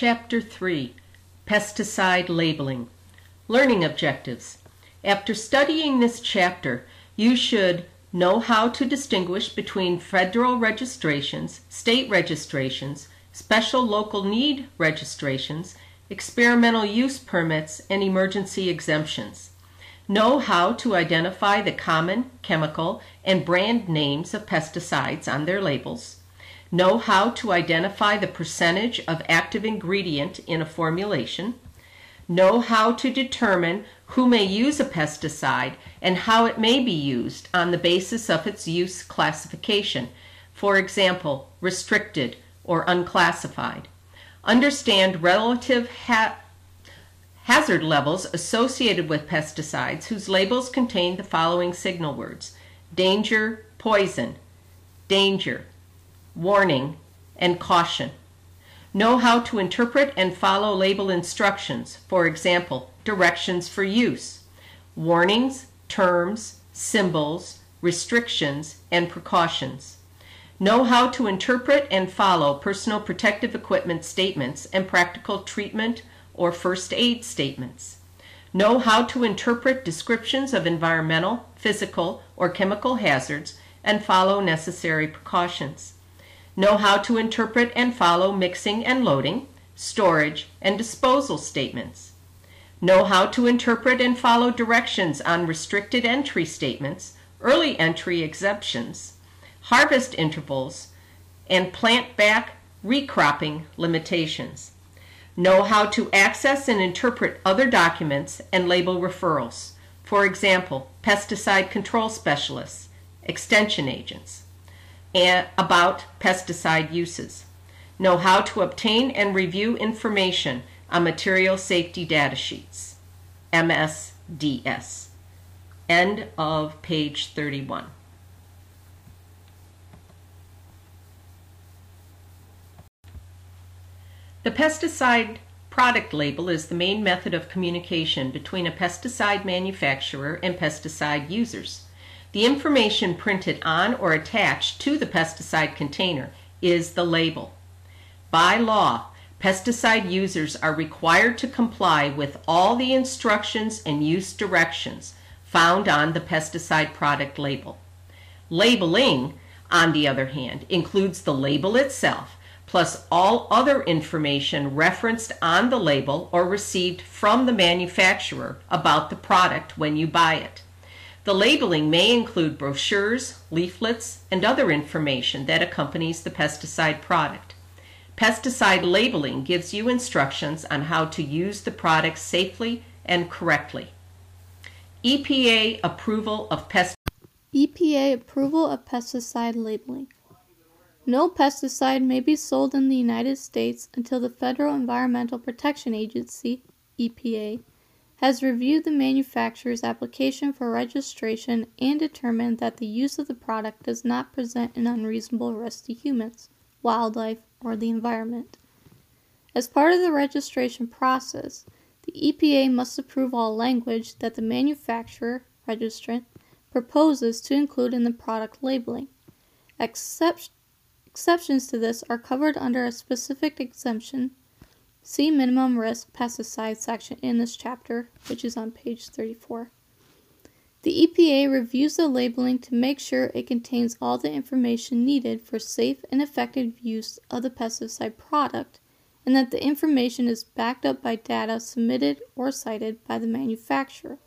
Chapter 3 Pesticide Labeling Learning Objectives After studying this chapter, you should know how to distinguish between federal registrations, state registrations, special local need registrations, experimental use permits, and emergency exemptions. Know how to identify the common, chemical, and brand names of pesticides on their labels. Know how to identify the percentage of active ingredient in a formulation. Know how to determine who may use a pesticide and how it may be used on the basis of its use classification, for example, restricted or unclassified. Understand relative ha hazard levels associated with pesticides whose labels contain the following signal words danger, poison, danger, warning, and caution. Know how to interpret and follow label instructions, for example, directions for use, warnings, terms, symbols, restrictions, and precautions. Know how to interpret and follow personal protective equipment statements and practical treatment or first aid statements. Know how to interpret descriptions of environmental, physical, or chemical hazards and follow necessary precautions. Know how to interpret and follow mixing and loading, storage, and disposal statements. Know how to interpret and follow directions on restricted entry statements, early entry exemptions, harvest intervals, and plant back recropping limitations. Know how to access and interpret other documents and label referrals, for example, pesticide control specialists, extension agents, about pesticide uses. Know how to obtain and review information on material safety data sheets, MSDS. End of page 31. The pesticide product label is the main method of communication between a pesticide manufacturer and pesticide users. The information printed on or attached to the pesticide container is the label. By law, pesticide users are required to comply with all the instructions and use directions found on the pesticide product label. Labeling, on the other hand, includes the label itself plus all other information referenced on the label or received from the manufacturer about the product when you buy it. The labeling may include brochures, leaflets, and other information that accompanies the pesticide product. Pesticide labeling gives you instructions on how to use the product safely and correctly. EPA approval of pest EPA approval of pesticide labeling. No pesticide may be sold in the United States until the Federal Environmental Protection Agency, EPA, has reviewed the manufacturer's application for registration and determined that the use of the product does not present an unreasonable risk to humans, wildlife, or the environment. As part of the registration process, the EPA must approve all language that the manufacturer, registrant, proposes to include in the product labeling. Except Exceptions to this are covered under a specific exemption. See minimum risk pesticide section in this chapter, which is on page 34. The EPA reviews the labeling to make sure it contains all the information needed for safe and effective use of the pesticide product and that the information is backed up by data submitted or cited by the manufacturer.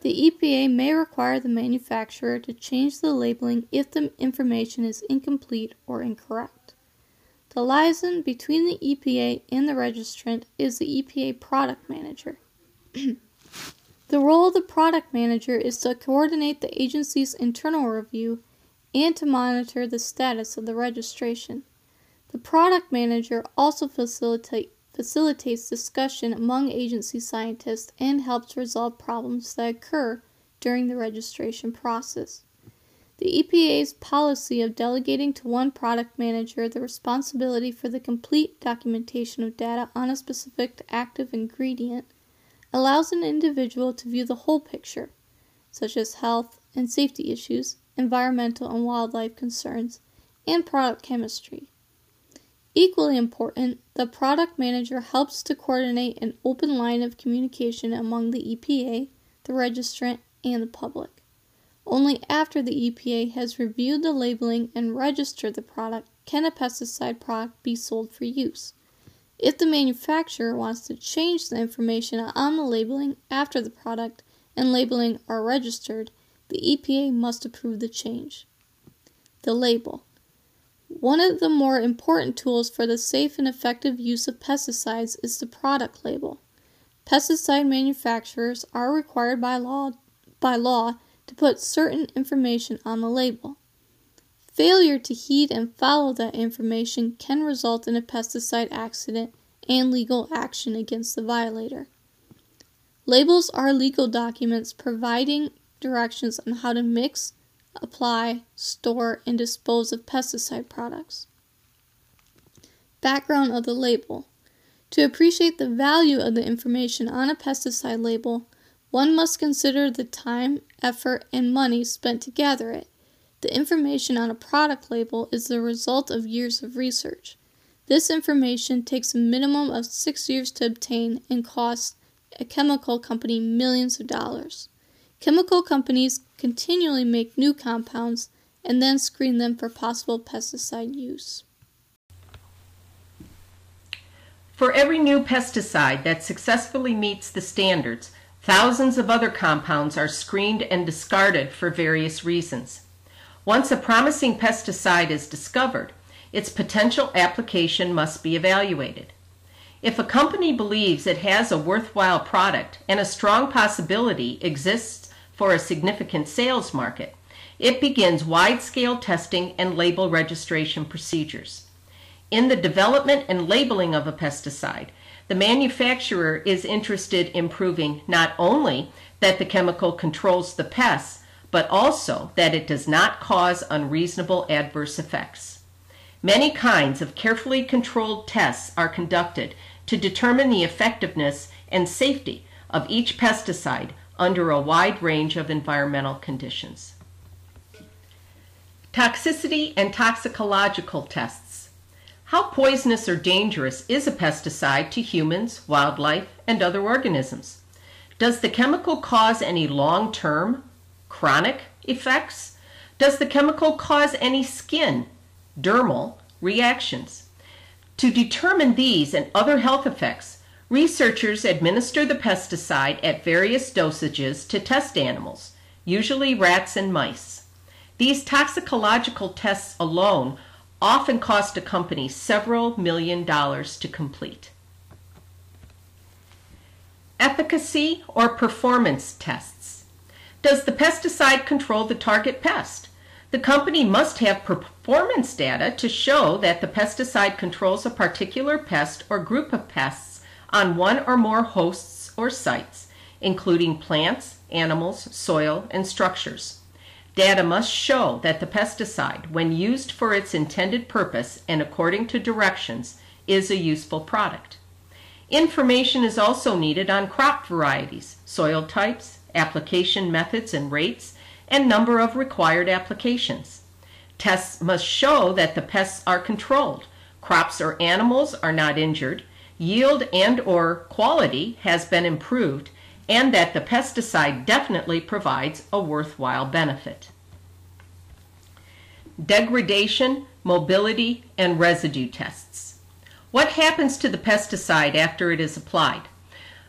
The EPA may require the manufacturer to change the labeling if the information is incomplete or incorrect. The liaison between the EPA and the registrant is the EPA product manager. the role of the product manager is to coordinate the agency's internal review and to monitor the status of the registration. The product manager also facilitate, facilitates discussion among agency scientists and helps resolve problems that occur during the registration process. The EPA's policy of delegating to one product manager the responsibility for the complete documentation of data on a specific active ingredient allows an individual to view the whole picture, such as health and safety issues, environmental and wildlife concerns, and product chemistry. Equally important, the product manager helps to coordinate an open line of communication among the EPA, the registrant, and the public. Only after the EPA has reviewed the labeling and registered the product can a pesticide product be sold for use. If the manufacturer wants to change the information on the labeling after the product and labeling are registered, the EPA must approve the change. The label. One of the more important tools for the safe and effective use of pesticides is the product label. Pesticide manufacturers are required by law, by law to put certain information on the label. Failure to heed and follow that information can result in a pesticide accident and legal action against the violator. Labels are legal documents providing directions on how to mix, apply, store, and dispose of pesticide products. Background of the label To appreciate the value of the information on a pesticide label, one must consider the time, effort, and money spent to gather it. The information on a product label is the result of years of research. This information takes a minimum of six years to obtain and costs a chemical company millions of dollars. Chemical companies continually make new compounds and then screen them for possible pesticide use. For every new pesticide that successfully meets the standards, thousands of other compounds are screened and discarded for various reasons. Once a promising pesticide is discovered, its potential application must be evaluated. If a company believes it has a worthwhile product and a strong possibility exists for a significant sales market, it begins wide-scale testing and label registration procedures. In the development and labeling of a pesticide, the manufacturer is interested in proving not only that the chemical controls the pests, but also that it does not cause unreasonable adverse effects. Many kinds of carefully controlled tests are conducted to determine the effectiveness and safety of each pesticide under a wide range of environmental conditions. Toxicity and toxicological tests. How poisonous or dangerous is a pesticide to humans, wildlife, and other organisms? Does the chemical cause any long-term, chronic effects? Does the chemical cause any skin, dermal reactions? To determine these and other health effects, Researchers administer the pesticide at various dosages to test animals, usually rats and mice. These toxicological tests alone often cost a company several million dollars to complete. Efficacy or performance tests. Does the pesticide control the target pest? The company must have performance data to show that the pesticide controls a particular pest or group of pests on one or more hosts or sites, including plants, animals, soil, and structures. Data must show that the pesticide, when used for its intended purpose and according to directions, is a useful product. Information is also needed on crop varieties, soil types, application methods and rates, and number of required applications. Tests must show that the pests are controlled, crops or animals are not injured, yield and or quality has been improved, and that the pesticide definitely provides a worthwhile benefit. Degradation, mobility, and residue tests. What happens to the pesticide after it is applied?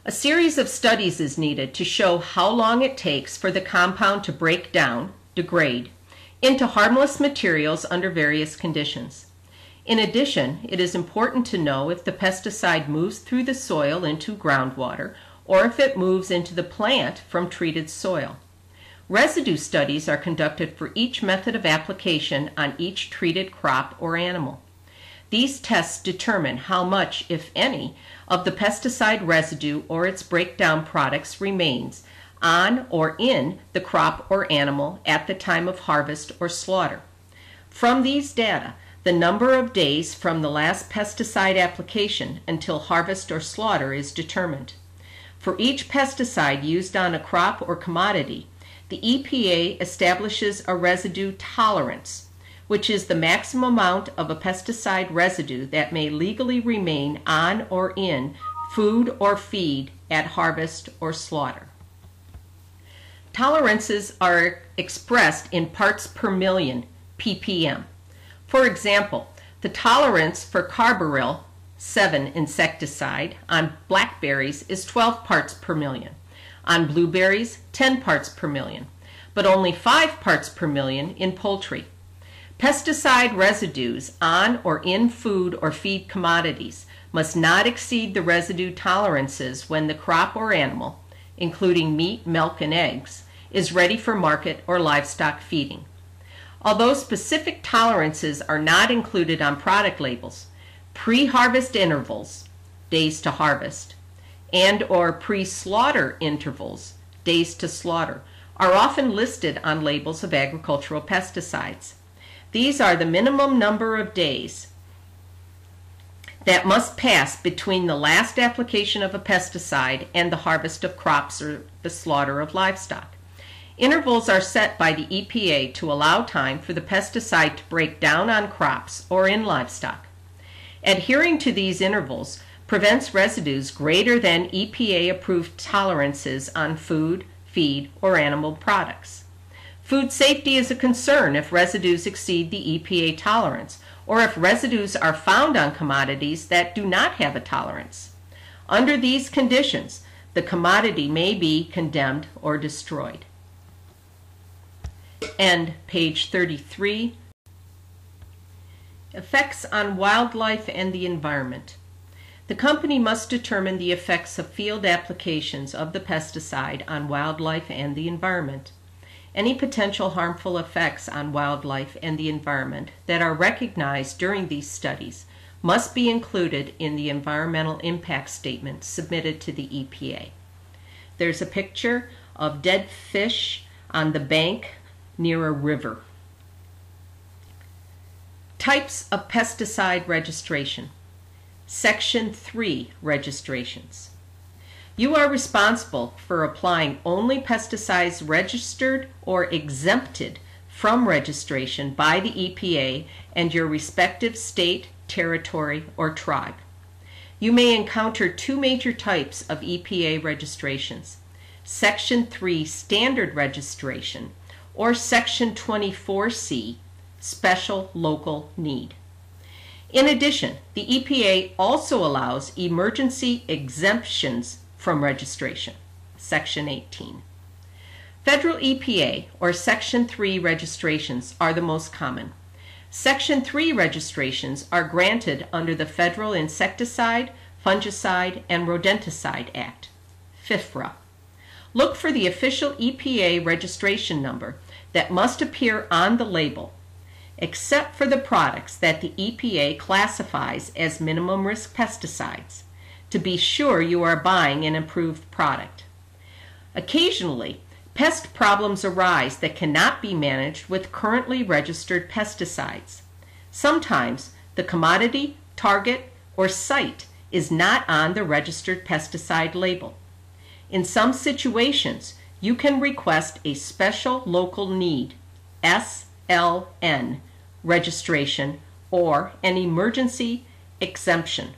A series of studies is needed to show how long it takes for the compound to break down, degrade, into harmless materials under various conditions. In addition, it is important to know if the pesticide moves through the soil into groundwater or if it moves into the plant from treated soil. Residue studies are conducted for each method of application on each treated crop or animal. These tests determine how much, if any, of the pesticide residue or its breakdown products remains on or in the crop or animal at the time of harvest or slaughter. From these data, the number of days from the last pesticide application until harvest or slaughter is determined. For each pesticide used on a crop or commodity, the EPA establishes a residue tolerance, which is the maximum amount of a pesticide residue that may legally remain on or in food or feed at harvest or slaughter. Tolerances are expressed in parts per million, ppm. For example, the tolerance for carbaryl Sevin insecticide on blackberries is 12 parts per million. On blueberries, 10 parts per million, but only 5 parts per million in poultry. Pesticide residues on or in food or feed commodities must not exceed the residue tolerances when the crop or animal, including meat, milk, and eggs, is ready for market or livestock feeding. Although specific tolerances are not included on product labels, pre-harvest intervals, days to harvest, and or pre-slaughter intervals, days to slaughter, are often listed on labels of agricultural pesticides. These are the minimum number of days that must pass between the last application of a pesticide and the harvest of crops or the slaughter of livestock. Intervals are set by the EPA to allow time for the pesticide to break down on crops or in livestock. Adhering to these intervals prevents residues greater than EPA approved tolerances on food, feed, or animal products. Food safety is a concern if residues exceed the EPA tolerance or if residues are found on commodities that do not have a tolerance. Under these conditions, the commodity may be condemned or destroyed. End page 33. Effects on wildlife and the environment. The company must determine the effects of field applications of the pesticide on wildlife and the environment. Any potential harmful effects on wildlife and the environment that are recognized during these studies must be included in the environmental impact statement submitted to the EPA. There's a picture of dead fish on the bank near a river. Types of pesticide registration. Section 3 registrations. You are responsible for applying only pesticides registered or exempted from registration by the EPA and your respective state, territory, or tribe. You may encounter two major types of EPA registrations Section 3 Standard Registration or Section 24C Special Local Need. In addition, the EPA also allows emergency exemptions from registration, Section 18. Federal EPA or Section 3 registrations are the most common. Section 3 registrations are granted under the Federal Insecticide, Fungicide, and Rodenticide Act, FIFRA. Look for the official EPA registration number that must appear on the label, except for the products that the EPA classifies as minimum risk pesticides to be sure you are buying an improved product. Occasionally, pest problems arise that cannot be managed with currently registered pesticides. Sometimes the commodity, target, or site is not on the registered pesticide label. In some situations, you can request a special local need SLN registration or an emergency exemption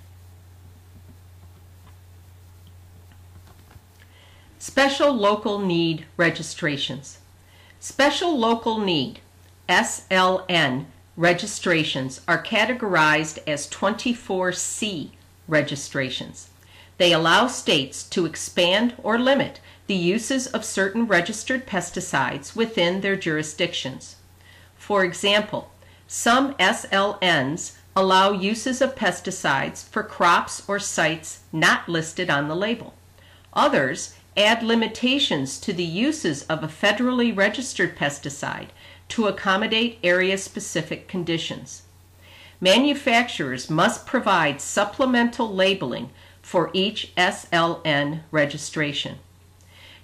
Special Local Need Registrations. Special Local Need, SLN, registrations are categorized as 24C registrations. They allow states to expand or limit the uses of certain registered pesticides within their jurisdictions. For example, some SLNs allow uses of pesticides for crops or sites not listed on the label. Others add limitations to the uses of a federally registered pesticide to accommodate area specific conditions. Manufacturers must provide supplemental labeling for each SLN registration.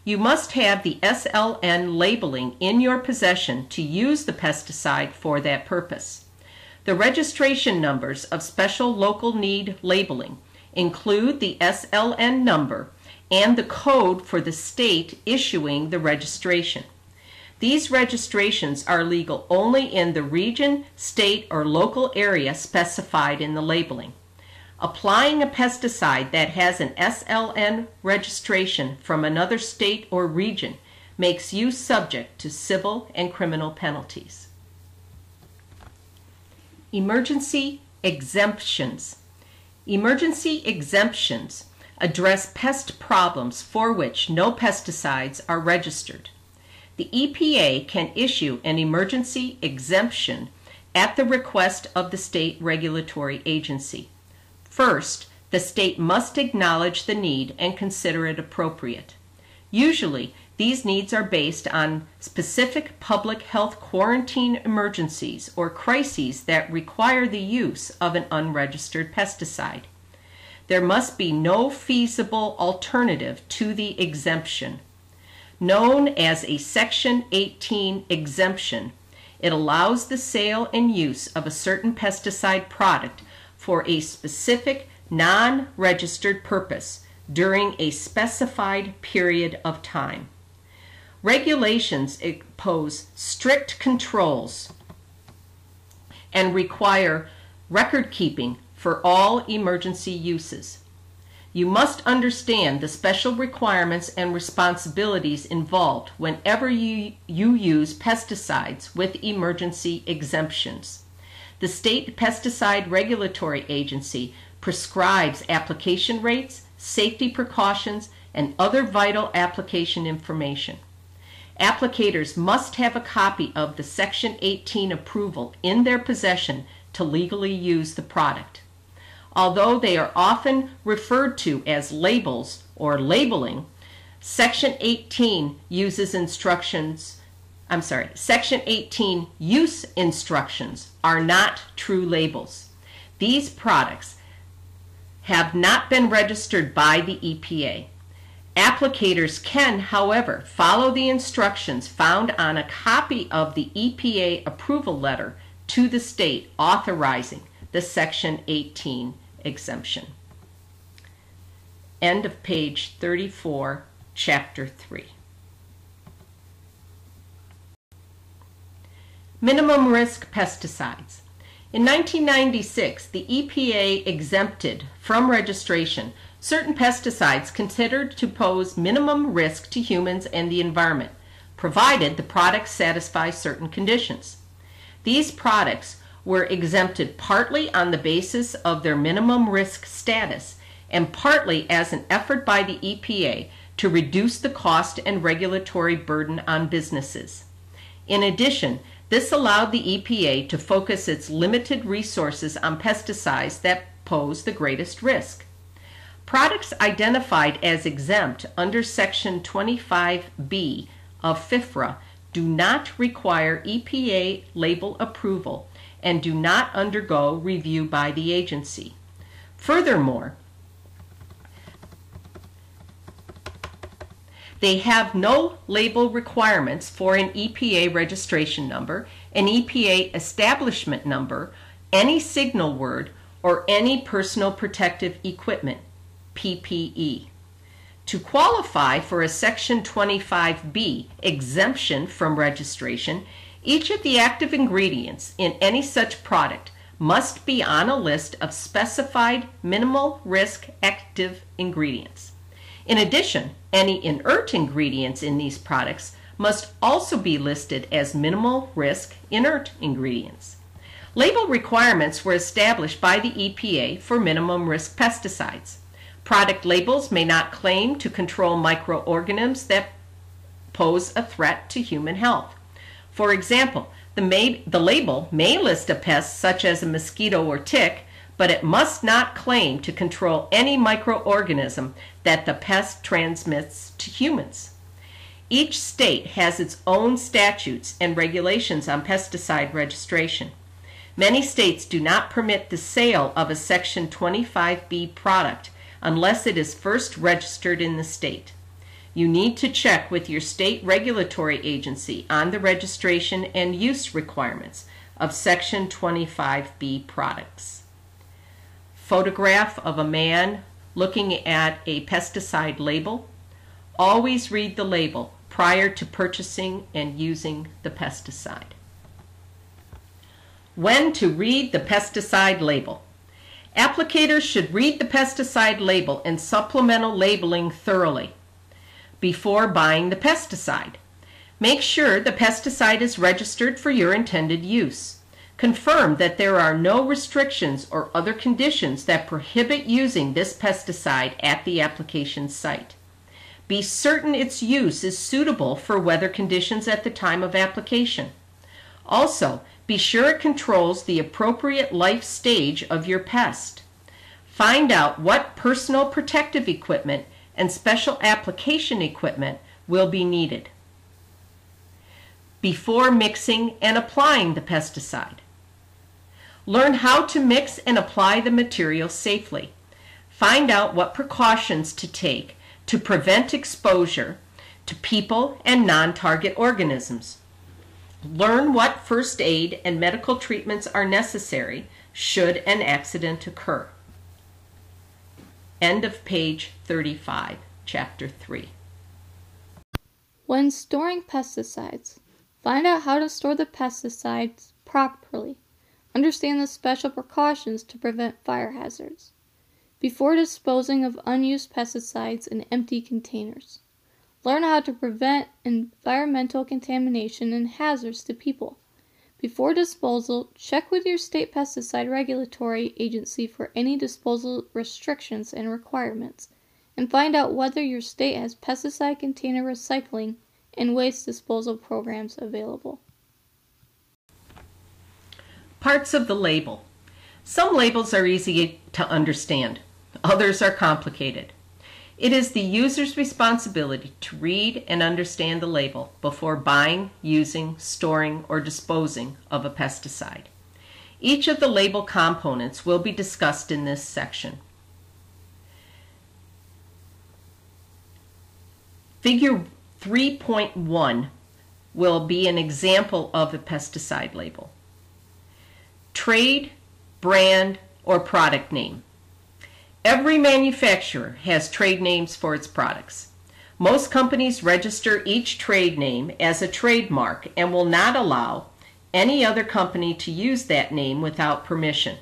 You must have the SLN labeling in your possession to use the pesticide for that purpose. The registration numbers of special local need labeling include the SLN number and the code for the state issuing the registration. These registrations are legal only in the region, state, or local area specified in the labeling. Applying a pesticide that has an SLN registration from another state or region makes you subject to civil and criminal penalties. Emergency exemptions. Emergency exemptions address pest problems for which no pesticides are registered. The EPA can issue an emergency exemption at the request of the state regulatory agency. First, the state must acknowledge the need and consider it appropriate. Usually, these needs are based on specific public health quarantine emergencies or crises that require the use of an unregistered pesticide. There must be no feasible alternative to the exemption. Known as a Section 18 exemption, it allows the sale and use of a certain pesticide product for a specific non registered purpose during a specified period of time. Regulations impose strict controls and require record keeping for all emergency uses. You must understand the special requirements and responsibilities involved whenever you, you use pesticides with emergency exemptions. The State Pesticide Regulatory Agency prescribes application rates, safety precautions, and other vital application information. Applicators must have a copy of the Section 18 approval in their possession to legally use the product. Although they are often referred to as labels or labeling, Section 18 uses instructions I'm sorry, Section 18 use instructions are not true labels. These products have not been registered by the EPA. Applicators can, however, follow the instructions found on a copy of the EPA approval letter to the state authorizing the Section 18 exemption. End of page 34, Chapter 3. Minimum risk pesticides. In 1996, the EPA exempted from registration certain pesticides considered to pose minimum risk to humans and the environment, provided the products satisfy certain conditions. These products were exempted partly on the basis of their minimum risk status and partly as an effort by the EPA to reduce the cost and regulatory burden on businesses. In addition, this allowed the EPA to focus its limited resources on pesticides that pose the greatest risk. Products identified as exempt under Section 25B of FIFRA do not require EPA label approval and do not undergo review by the agency. Furthermore, They have no label requirements for an EPA registration number, an EPA establishment number, any signal word, or any personal protective equipment, PPE. To qualify for a Section 25B exemption from registration, each of the active ingredients in any such product must be on a list of specified minimal risk active ingredients. In addition, any inert ingredients in these products must also be listed as minimal risk inert ingredients. Label requirements were established by the EPA for minimum risk pesticides. Product labels may not claim to control microorganisms that pose a threat to human health. For example, the, may, the label may list a pest such as a mosquito or tick but it must not claim to control any microorganism that the pest transmits to humans. Each state has its own statutes and regulations on pesticide registration. Many states do not permit the sale of a Section 25B product unless it is first registered in the state. You need to check with your state regulatory agency on the registration and use requirements of Section 25B products photograph of a man looking at a pesticide label. Always read the label prior to purchasing and using the pesticide. When to read the pesticide label. Applicators should read the pesticide label and supplemental labeling thoroughly before buying the pesticide. Make sure the pesticide is registered for your intended use. Confirm that there are no restrictions or other conditions that prohibit using this pesticide at the application site. Be certain its use is suitable for weather conditions at the time of application. Also, be sure it controls the appropriate life stage of your pest. Find out what personal protective equipment and special application equipment will be needed. Before mixing and applying the pesticide. Learn how to mix and apply the material safely. Find out what precautions to take to prevent exposure to people and non-target organisms. Learn what first aid and medical treatments are necessary should an accident occur. End of page 35, chapter 3. When storing pesticides, find out how to store the pesticides properly. Understand the special precautions to prevent fire hazards. Before disposing of unused pesticides in empty containers. Learn how to prevent environmental contamination and hazards to people. Before disposal, check with your state pesticide regulatory agency for any disposal restrictions and requirements, and find out whether your state has pesticide container recycling and waste disposal programs available. Parts of the label. Some labels are easy to understand, others are complicated. It is the user's responsibility to read and understand the label before buying, using, storing, or disposing of a pesticide. Each of the label components will be discussed in this section. Figure 3.1 will be an example of a pesticide label trade, brand, or product name. Every manufacturer has trade names for its products. Most companies register each trade name as a trademark and will not allow any other company to use that name without permission.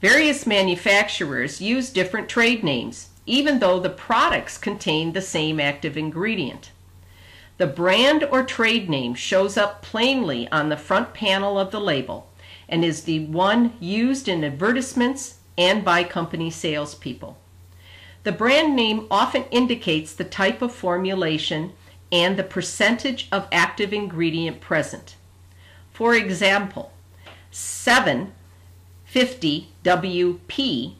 Various manufacturers use different trade names, even though the products contain the same active ingredient. The brand or trade name shows up plainly on the front panel of the label and is the one used in advertisements and by company salespeople. The brand name often indicates the type of formulation and the percentage of active ingredient present. For example, 750WP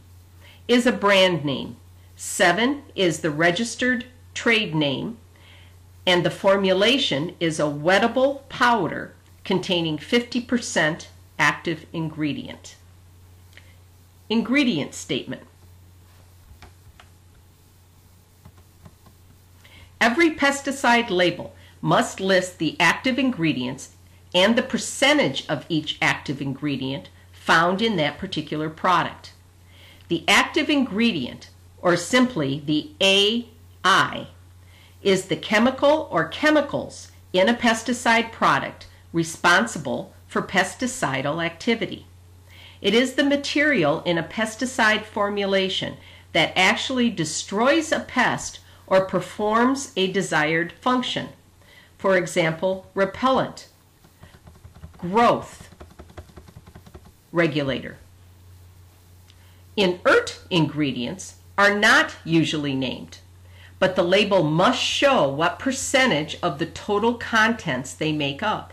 is a brand name. Sevin is the registered trade name, and the formulation is a wettable powder containing 50% active ingredient. Ingredient statement. Every pesticide label must list the active ingredients and the percentage of each active ingredient found in that particular product. The active ingredient, or simply the AI, is the chemical or chemicals in a pesticide product responsible for pesticidal activity. It is the material in a pesticide formulation that actually destroys a pest or performs a desired function. For example, repellent, growth regulator. Inert ingredients are not usually named, but the label must show what percentage of the total contents they make up.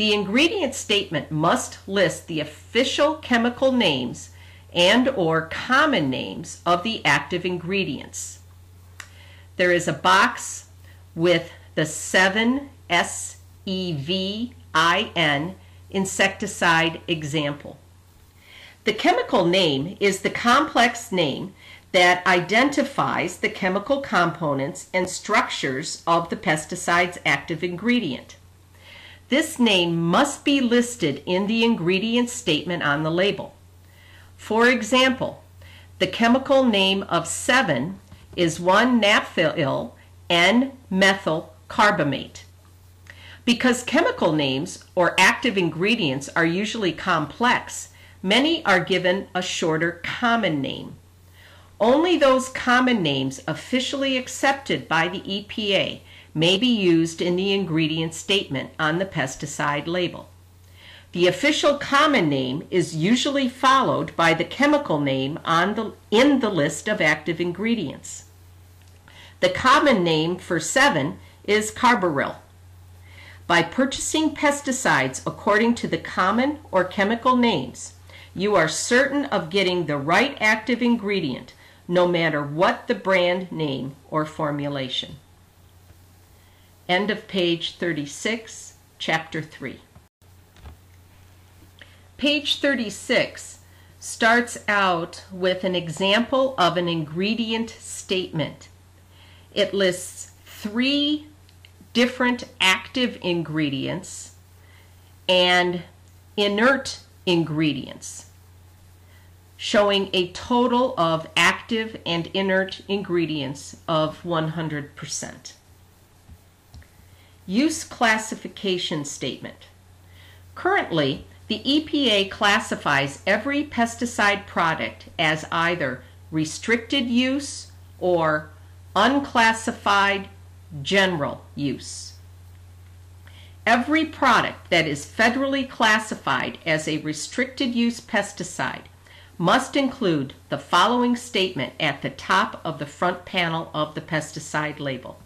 The ingredient statement must list the official chemical names and or common names of the active ingredients. There is a box with the 7-SEVIN insecticide example. The chemical name is the complex name that identifies the chemical components and structures of the pesticide's active ingredient. This name must be listed in the ingredient statement on the label. For example, the chemical name of Sevin is 1-naphthyl N-methyl carbamate. Because chemical names or active ingredients are usually complex, many are given a shorter common name. Only those common names officially accepted by the EPA may be used in the ingredient statement on the pesticide label. The official common name is usually followed by the chemical name on the, in the list of active ingredients. The common name for Sevin is carbaryl. By purchasing pesticides according to the common or chemical names, you are certain of getting the right active ingredient no matter what the brand name or formulation. End of page 36, chapter 3. Page 36 starts out with an example of an ingredient statement. It lists three different active ingredients and inert ingredients showing a total of active and inert ingredients of 100%. Use classification statement. Currently, the EPA classifies every pesticide product as either restricted use or unclassified general use. Every product that is federally classified as a restricted use pesticide must include the following statement at the top of the front panel of the pesticide label.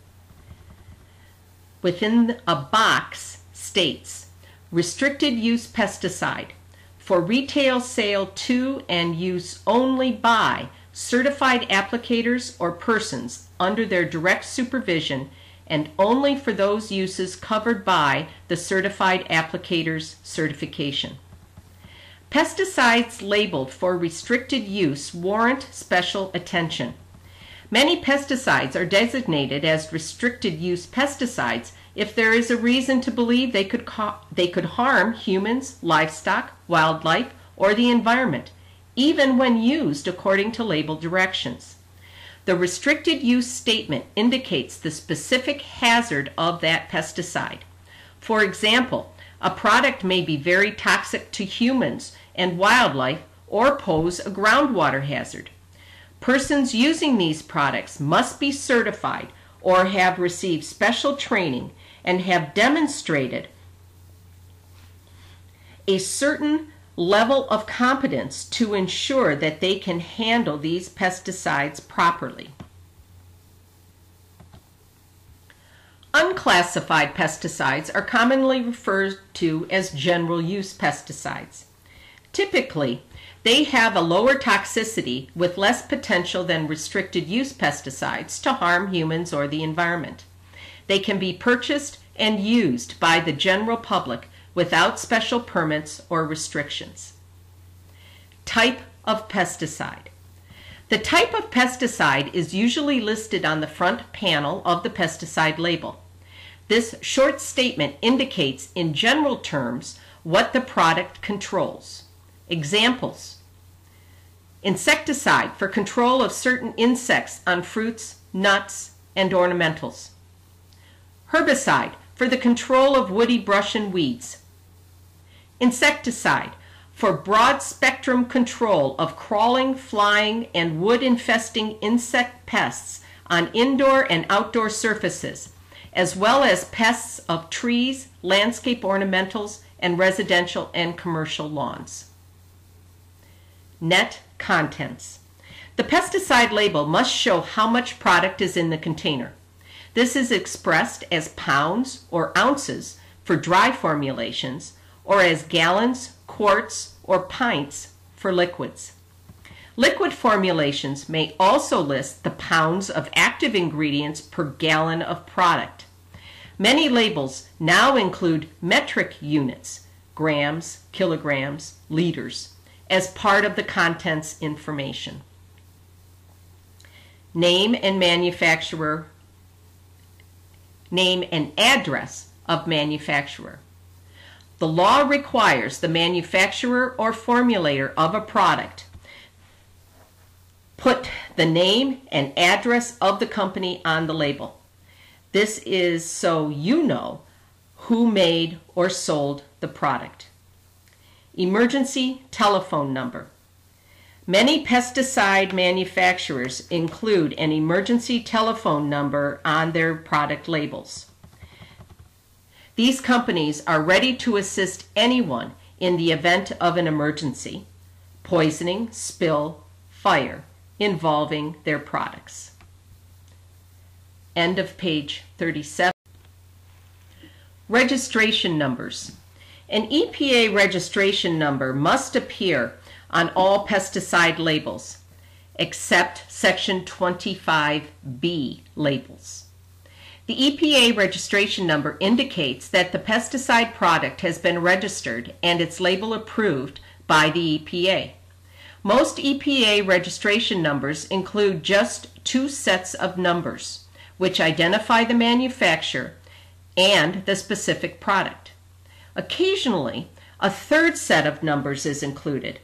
Within a box states restricted use pesticide for retail sale to and use only by certified applicators or persons under their direct supervision and only for those uses covered by the certified applicator's certification. Pesticides labeled for restricted use warrant special attention. Many pesticides are designated as restricted use pesticides if there is a reason to believe they could, they could harm humans, livestock, wildlife, or the environment, even when used according to label directions. The restricted use statement indicates the specific hazard of that pesticide. For example, a product may be very toxic to humans and wildlife or pose a groundwater hazard. Persons using these products must be certified or have received special training and have demonstrated a certain level of competence to ensure that they can handle these pesticides properly. Unclassified pesticides are commonly referred to as general use pesticides. Typically, they have a lower toxicity with less potential than restricted use pesticides to harm humans or the environment. They can be purchased and used by the general public without special permits or restrictions. Type of pesticide. The type of pesticide is usually listed on the front panel of the pesticide label. This short statement indicates in general terms what the product controls. Examples Insecticide for control of certain insects on fruits, nuts, and ornamentals. Herbicide for the control of woody brush and weeds. Insecticide for broad spectrum control of crawling, flying, and wood infesting insect pests on indoor and outdoor surfaces as well as pests of trees, landscape ornamentals, and residential and commercial lawns. Net contents. The pesticide label must show how much product is in the container. This is expressed as pounds or ounces for dry formulations or as gallons, quarts, or pints for liquids. Liquid formulations may also list the pounds of active ingredients per gallon of product. Many labels now include metric units, grams, kilograms, liters, as part of the contents information. Name and manufacturer, name and address of manufacturer. The law requires the manufacturer or formulator of a product put the name and address of the company on the label. This is so you know who made or sold the product. Emergency telephone number. Many pesticide manufacturers include an emergency telephone number on their product labels. These companies are ready to assist anyone in the event of an emergency, poisoning, spill, fire involving their products. End of page 37. Registration numbers. An EPA registration number must appear on all pesticide labels, except Section 25B labels. The EPA registration number indicates that the pesticide product has been registered and its label approved by the EPA. Most EPA registration numbers include just two sets of numbers, which identify the manufacturer and the specific product. Occasionally, a third set of numbers is included,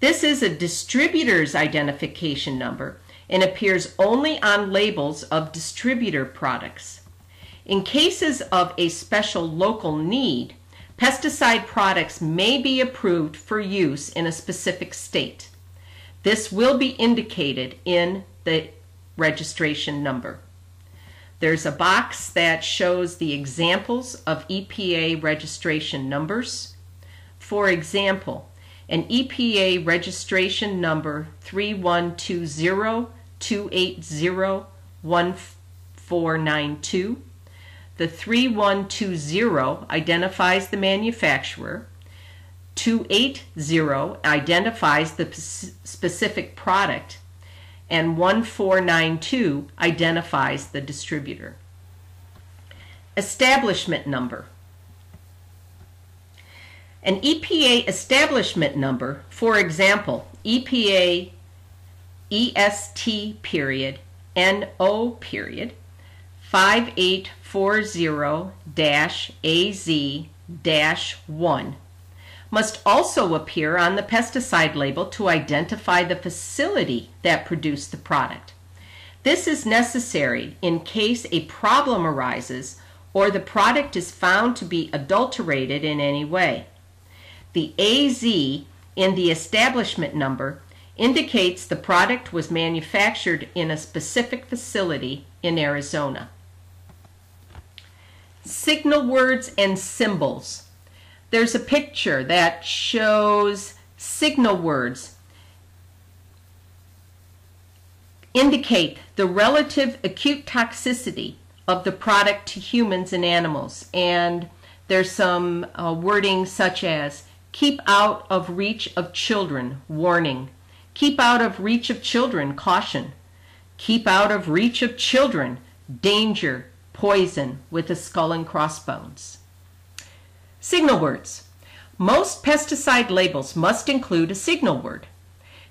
this is a distributor's identification number and appears only on labels of distributor products. In cases of a special local need, pesticide products may be approved for use in a specific state. This will be indicated in the registration number. There's a box that shows the examples of EPA registration numbers. For example, an EPA registration number 3120-280-1492. The 3120 identifies the manufacturer. 280 identifies the specific product. And 1492 identifies the distributor. Establishment number. An EPA establishment number, for example, EPA EST period NO period 5840-AZ-1 must also appear on the pesticide label to identify the facility that produced the product. This is necessary in case a problem arises or the product is found to be adulterated in any way. The AZ in the establishment number indicates the product was manufactured in a specific facility in Arizona. Signal words and symbols. There's a picture that shows signal words indicate the relative acute toxicity of the product to humans and animals. And there's some uh, wording such as Keep out of reach of children, warning. Keep out of reach of children, caution. Keep out of reach of children, danger, poison, with a skull and crossbones. Signal words. Most pesticide labels must include a signal word.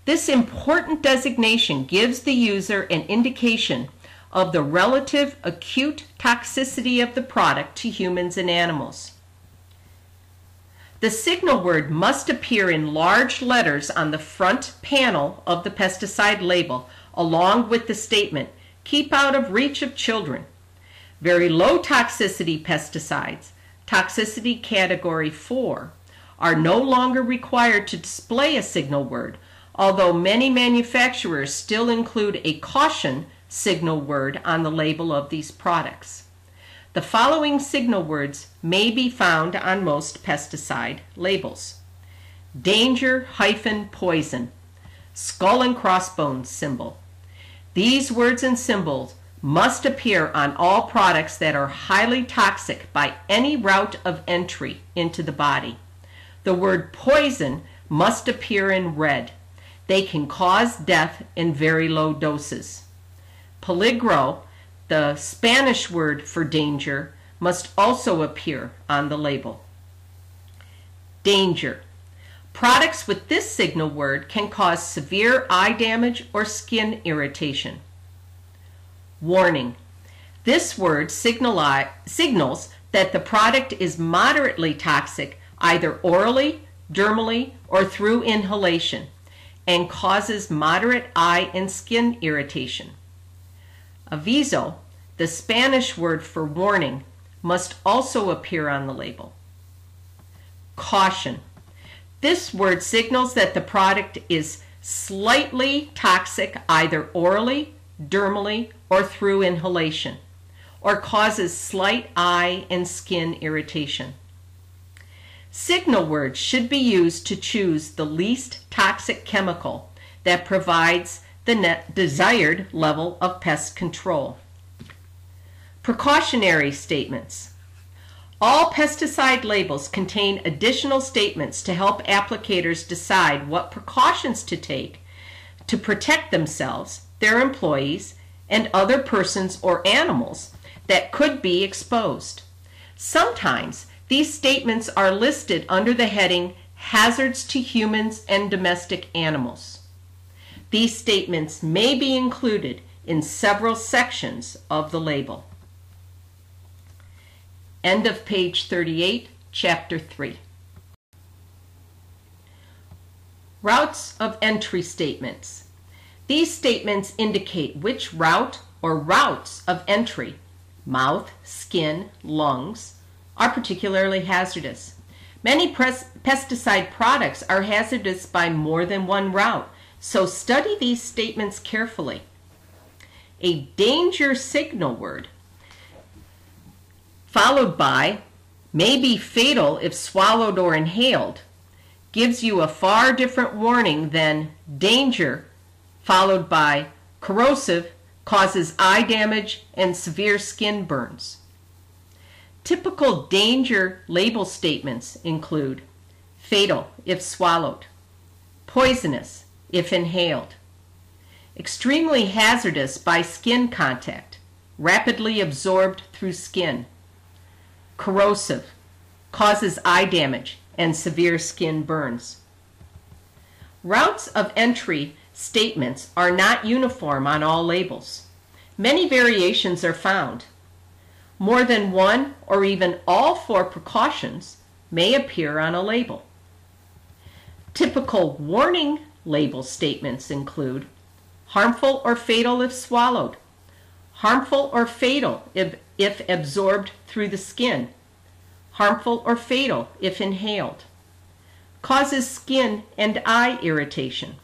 This important designation gives the user an indication of the relative acute toxicity of the product to humans and animals. The signal word must appear in large letters on the front panel of the pesticide label, along with the statement, keep out of reach of children. Very low toxicity pesticides, toxicity category 4, are no longer required to display a signal word, although many manufacturers still include a caution signal word on the label of these products. The following signal words may be found on most pesticide labels. Danger hyphen poison, skull and crossbones symbol. These words and symbols must appear on all products that are highly toxic by any route of entry into the body. The word poison must appear in red. They can cause death in very low doses. Peligro the Spanish word for danger must also appear on the label. Danger. Products with this signal word can cause severe eye damage or skin irritation. Warning. This word signals that the product is moderately toxic either orally, dermally, or through inhalation and causes moderate eye and skin irritation. Aviso, the Spanish word for warning, must also appear on the label. Caution. This word signals that the product is slightly toxic either orally, dermally, or through inhalation, or causes slight eye and skin irritation. Signal words should be used to choose the least toxic chemical that provides the desired level of pest control. Precautionary statements. All pesticide labels contain additional statements to help applicators decide what precautions to take to protect themselves, their employees, and other persons or animals that could be exposed. Sometimes these statements are listed under the heading Hazards to Humans and Domestic Animals. These statements may be included in several sections of the label. End of page 38, chapter 3. Routes of entry statements. These statements indicate which route or routes of entry, mouth, skin, lungs, are particularly hazardous. Many pesticide products are hazardous by more than one route, so study these statements carefully. A danger signal word followed by may be fatal if swallowed or inhaled gives you a far different warning than danger followed by corrosive causes eye damage and severe skin burns. Typical danger label statements include fatal if swallowed, poisonous if inhaled, extremely hazardous by skin contact, rapidly absorbed through skin, corrosive, causes eye damage and severe skin burns. Routes of entry statements are not uniform on all labels. Many variations are found. More than one or even all four precautions may appear on a label. Typical warning label statements include harmful or fatal if swallowed, harmful or fatal if, if absorbed through the skin, harmful or fatal if inhaled, causes skin and eye irritation.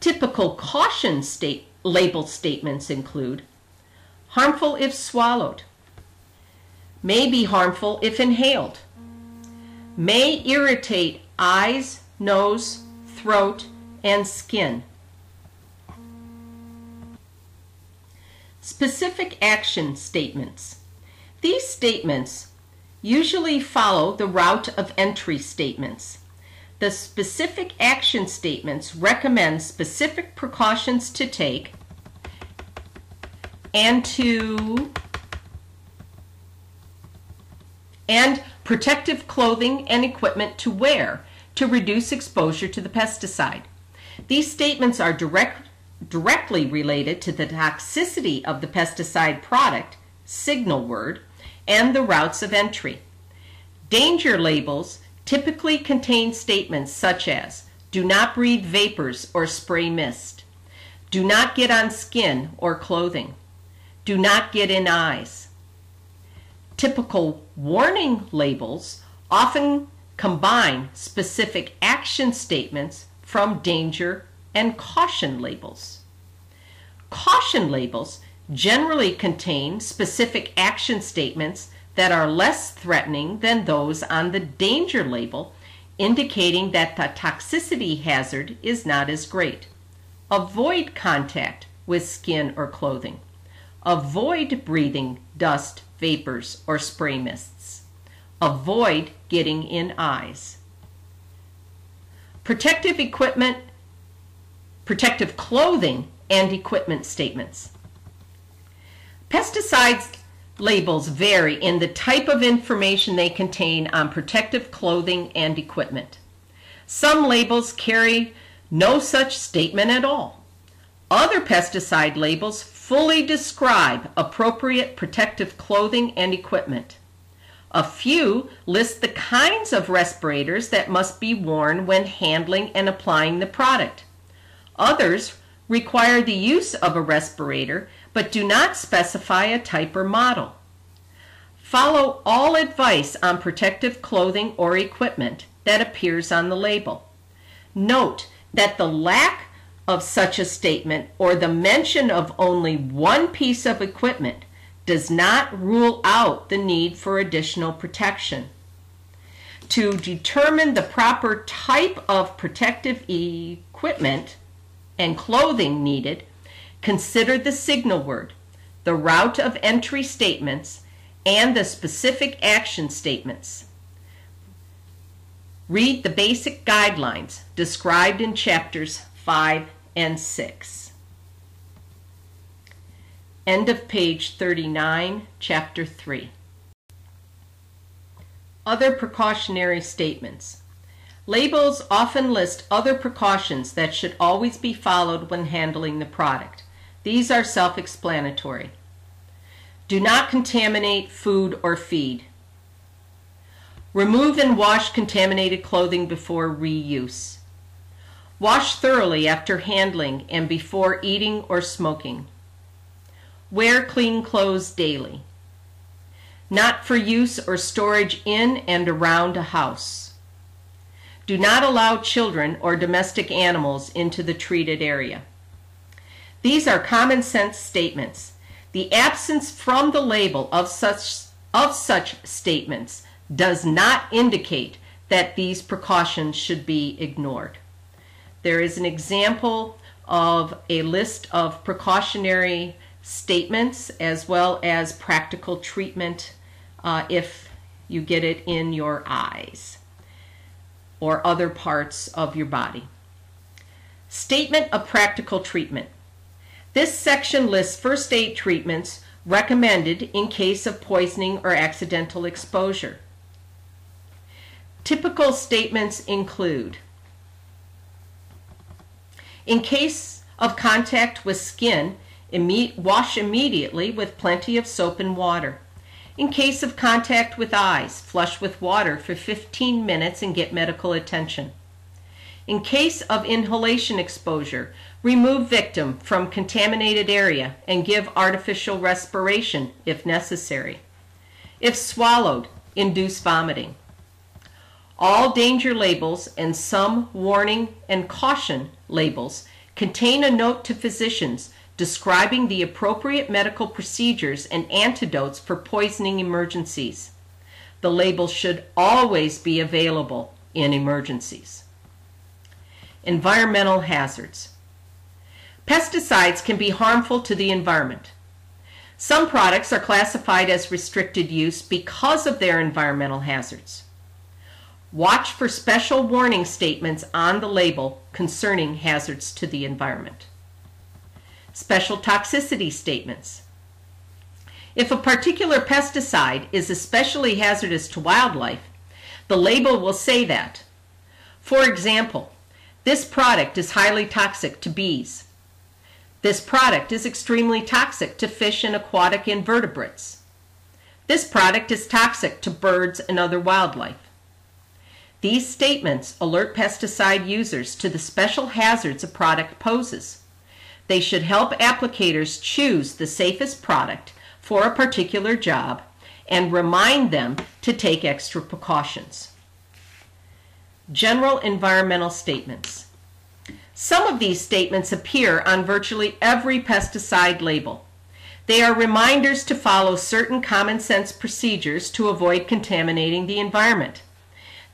Typical caution state label statements include harmful if swallowed, may be harmful if inhaled, may irritate eyes, nose, throat, and skin. Specific action statements. These statements usually follow the route of entry statements. The specific action statements recommend specific precautions to take and to and protective clothing and equipment to wear to reduce exposure to the pesticide. These statements are direct, directly related to the toxicity of the pesticide product, signal word, and the routes of entry. Danger labels typically contain statements such as do not breathe vapors or spray mist, do not get on skin or clothing, do not get in eyes. Typical warning labels often combine specific action statements from danger and caution labels. Caution labels generally contain specific action statements that are less threatening than those on the danger label, indicating that the toxicity hazard is not as great. Avoid contact with skin or clothing. Avoid breathing dust, vapors, or spray mists. Avoid getting in eyes. Protective equipment, protective clothing, and equipment statements. Pesticides labels vary in the type of information they contain on protective clothing and equipment. Some labels carry no such statement at all. Other pesticide labels fully describe appropriate protective clothing and equipment. A few list the kinds of respirators that must be worn when handling and applying the product. Others require the use of a respirator, but do not specify a type or model. Follow all advice on protective clothing or equipment that appears on the label. Note that the lack of such a statement or the mention of only one piece of equipment does not rule out the need for additional protection. To determine the proper type of protective equipment and clothing needed, consider the signal word, the route of entry statements, and the specific action statements. Read the basic guidelines described in chapters 5 and 6. End of page 39, chapter 3. Other precautionary statements. Labels often list other precautions that should always be followed when handling the product. These are self-explanatory. Do not contaminate food or feed. Remove and wash contaminated clothing before reuse. Wash thoroughly after handling and before eating or smoking. Wear clean clothes daily. Not for use or storage in and around a house. Do not allow children or domestic animals into the treated area. These are common sense statements. The absence from the label of such, of such statements does not indicate that these precautions should be ignored. There is an example of a list of precautionary statements as well as practical treatment uh, if you get it in your eyes or other parts of your body. Statement of practical treatment. This section lists first aid treatments recommended in case of poisoning or accidental exposure. Typical statements include In case of contact with skin, imme wash immediately with plenty of soap and water. In case of contact with eyes, flush with water for 15 minutes and get medical attention. In case of inhalation exposure, remove victim from contaminated area and give artificial respiration if necessary. If swallowed, induce vomiting. All danger labels and some warning and caution labels contain a note to physicians describing the appropriate medical procedures and antidotes for poisoning emergencies. The label should always be available in emergencies. Environmental hazards. Pesticides can be harmful to the environment. Some products are classified as restricted use because of their environmental hazards. Watch for special warning statements on the label concerning hazards to the environment special toxicity statements. If a particular pesticide is especially hazardous to wildlife, the label will say that. For example, this product is highly toxic to bees. This product is extremely toxic to fish and aquatic invertebrates. This product is toxic to birds and other wildlife. These statements alert pesticide users to the special hazards a product poses. They should help applicators choose the safest product for a particular job and remind them to take extra precautions. General environmental statements. Some of these statements appear on virtually every pesticide label. They are reminders to follow certain common sense procedures to avoid contaminating the environment.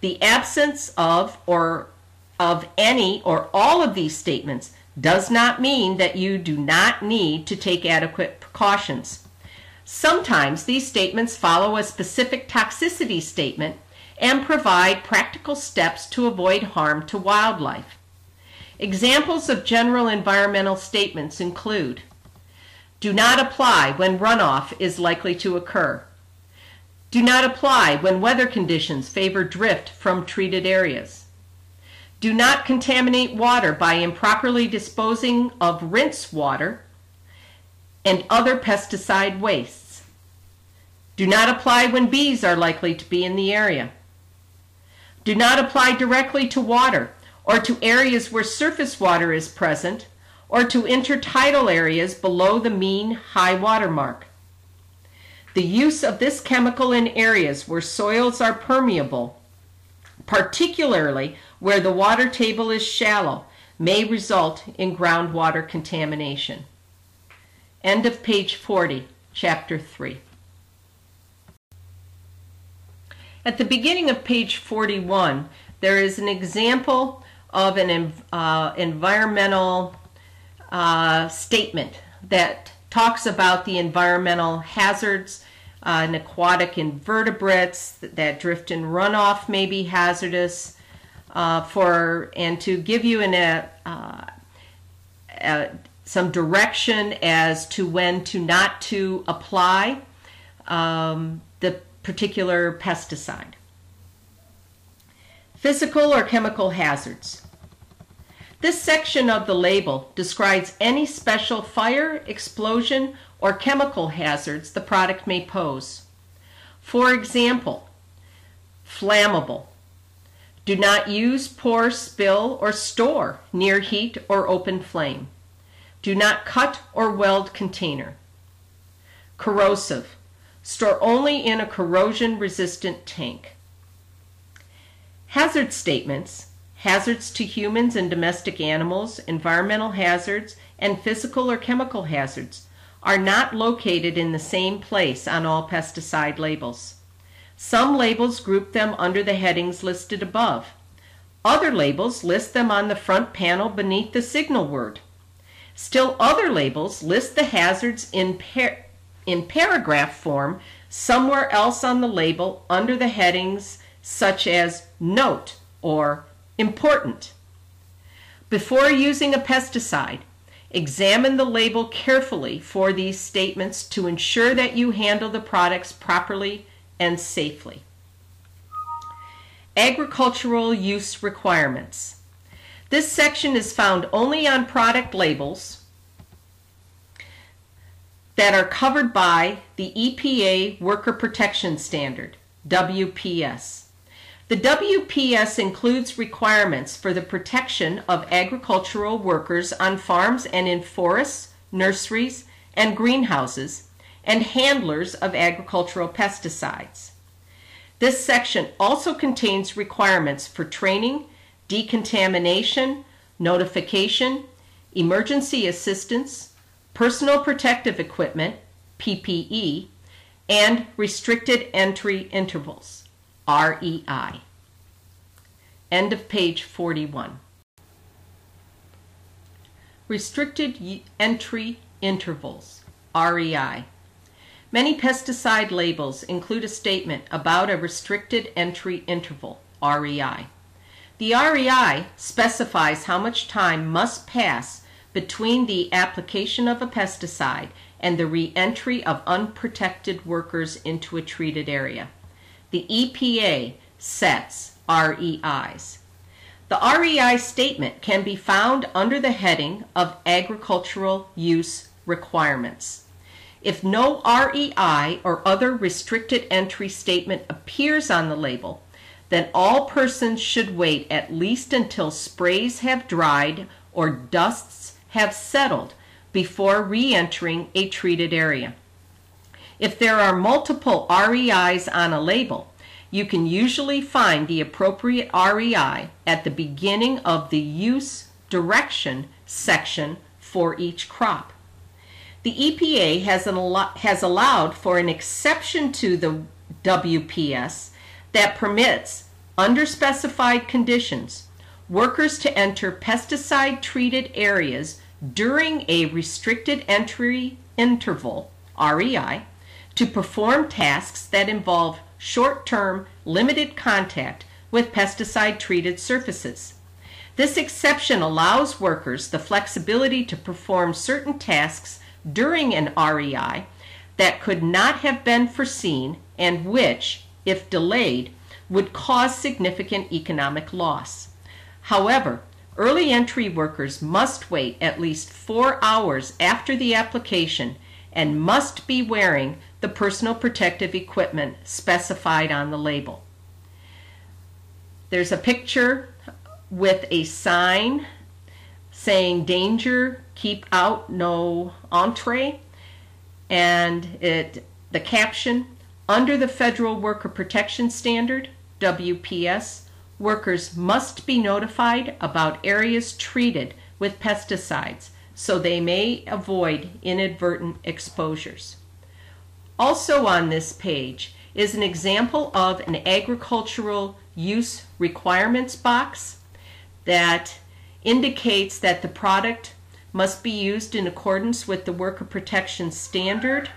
The absence of or of any or all of these statements does not mean that you do not need to take adequate precautions. Sometimes these statements follow a specific toxicity statement and provide practical steps to avoid harm to wildlife. Examples of general environmental statements include Do not apply when runoff is likely to occur. Do not apply when weather conditions favor drift from treated areas. Do not contaminate water by improperly disposing of rinse water and other pesticide wastes. Do not apply when bees are likely to be in the area. Do not apply directly to water or to areas where surface water is present or to intertidal areas below the mean high water mark. The use of this chemical in areas where soils are permeable, particularly where the water table is shallow, may result in groundwater contamination. End of page 40, chapter 3. At the beginning of page 41, there is an example of an uh, environmental uh, statement that talks about the environmental hazards uh, aquatic invertebrates that drift and runoff may be hazardous uh, for and to give you an, uh, uh, some direction as to when to not to apply um, the particular pesticide. Physical or chemical hazards. This section of the label describes any special fire, explosion, or chemical hazards the product may pose. For example, flammable. Do not use, pour, spill, or store near heat or open flame. Do not cut or weld container. Corrosive. Store only in a corrosion resistant tank. Hazard statements hazards to humans and domestic animals, environmental hazards, and physical or chemical hazards are not located in the same place on all pesticide labels. Some labels group them under the headings listed above. Other labels list them on the front panel beneath the signal word. Still other labels list the hazards in, par in paragraph form somewhere else on the label under the headings such as Note or Important. Before using a pesticide, examine the label carefully for these statements to ensure that you handle the products properly and safely. Agricultural use requirements. This section is found only on product labels that are covered by the EPA Worker Protection Standard, WPS. The WPS includes requirements for the protection of agricultural workers on farms and in forests, nurseries, and greenhouses, and handlers of agricultural pesticides. This section also contains requirements for training, decontamination, notification, emergency assistance, personal protective equipment, PPE, and restricted entry intervals. REI. End of page 41. Restricted Entry Intervals, REI. Many pesticide labels include a statement about a restricted entry interval, REI. The REI specifies how much time must pass between the application of a pesticide and the re-entry of unprotected workers into a treated area the EPA sets REIs. The REI statement can be found under the heading of Agricultural Use Requirements. If no REI or other restricted entry statement appears on the label, then all persons should wait at least until sprays have dried or dusts have settled before re entering a treated area. If there are multiple REIs on a label, you can usually find the appropriate REI at the beginning of the use direction section for each crop. The EPA has, has allowed for an exception to the WPS that permits, under specified conditions, workers to enter pesticide treated areas during a restricted entry interval, REI, to perform tasks that involve short-term, limited contact with pesticide-treated surfaces. This exception allows workers the flexibility to perform certain tasks during an REI that could not have been foreseen and which, if delayed, would cause significant economic loss. However, early entry workers must wait at least four hours after the application and must be wearing the personal protective equipment specified on the label. There's a picture with a sign saying danger keep out, no entree. And it the caption under the Federal Worker Protection Standard, WPS, workers must be notified about areas treated with pesticides so they may avoid inadvertent exposures. Also on this page is an example of an agricultural use requirements box that indicates that the product must be used in accordance with the worker protection standard.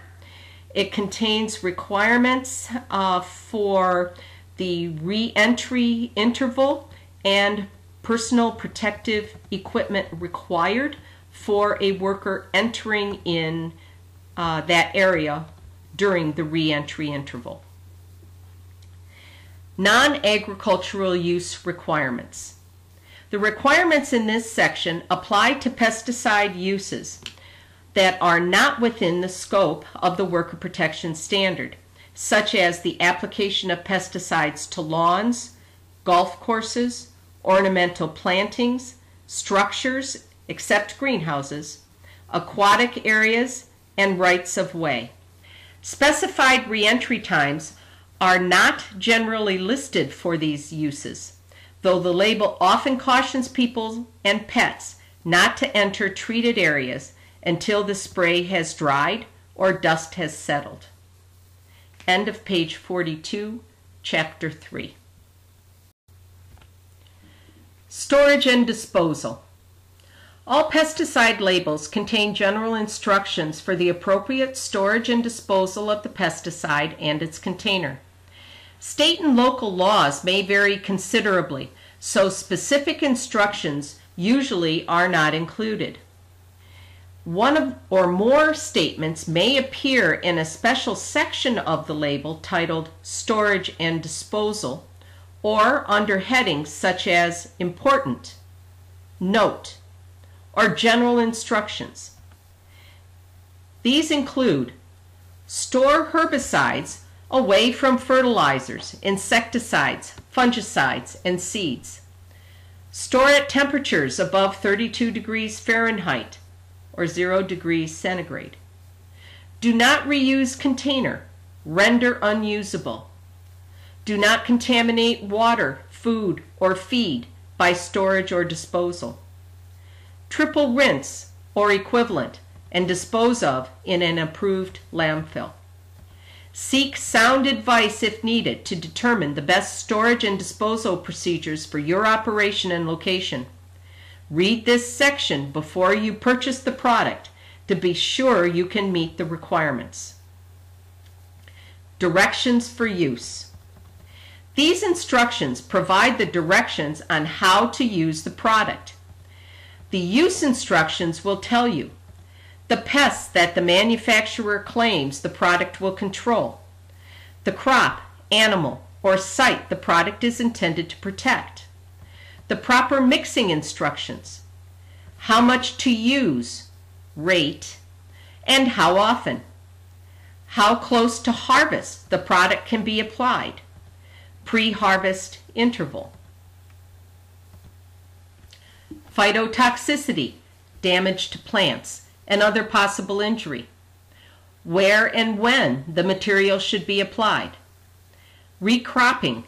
It contains requirements uh, for the re-entry interval and personal protective equipment required for a worker entering in uh, that area during the re-entry interval. Non-agricultural use requirements. The requirements in this section apply to pesticide uses that are not within the scope of the worker protection standard, such as the application of pesticides to lawns, golf courses, ornamental plantings, structures except greenhouses, aquatic areas, and rights of way. Specified reentry times are not generally listed for these uses, though the label often cautions people and pets not to enter treated areas until the spray has dried or dust has settled. End of page 42, chapter 3. Storage and disposal. All pesticide labels contain general instructions for the appropriate storage and disposal of the pesticide and its container. State and local laws may vary considerably, so specific instructions usually are not included. One of, or more statements may appear in a special section of the label titled Storage and Disposal or under headings such as Important, Note, or general instructions. These include store herbicides away from fertilizers, insecticides, fungicides, and seeds. Store at temperatures above 32 degrees Fahrenheit or 0 degrees centigrade. Do not reuse container, render unusable. Do not contaminate water, food, or feed by storage or disposal triple rinse or equivalent, and dispose of in an approved landfill. Seek sound advice if needed to determine the best storage and disposal procedures for your operation and location. Read this section before you purchase the product to be sure you can meet the requirements. Directions for use. These instructions provide the directions on how to use the product. The use instructions will tell you. The pests that the manufacturer claims the product will control, the crop, animal, or site the product is intended to protect, the proper mixing instructions, how much to use, rate, and how often, how close to harvest the product can be applied, pre-harvest interval. Phytotoxicity, damage to plants, and other possible injury, where and when the material should be applied, recropping,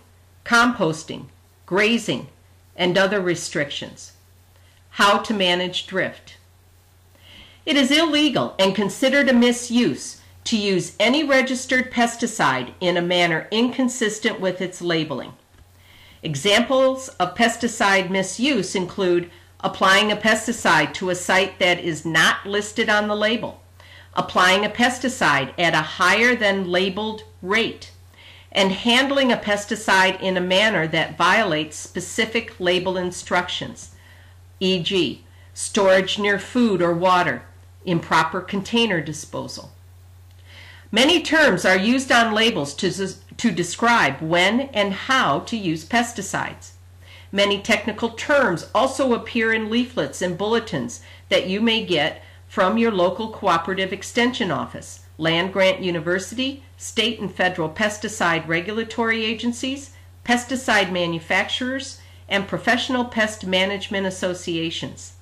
composting, grazing, and other restrictions, how to manage drift. It is illegal and considered a misuse to use any registered pesticide in a manner inconsistent with its labeling. Examples of pesticide misuse include applying a pesticide to a site that is not listed on the label, applying a pesticide at a higher than labeled rate, and handling a pesticide in a manner that violates specific label instructions, e.g., storage near food or water, improper container disposal. Many terms are used on labels to, to describe when and how to use pesticides. Many technical terms also appear in leaflets and bulletins that you may get from your local cooperative extension office, land grant university, state and federal pesticide regulatory agencies, pesticide manufacturers, and professional pest management associations.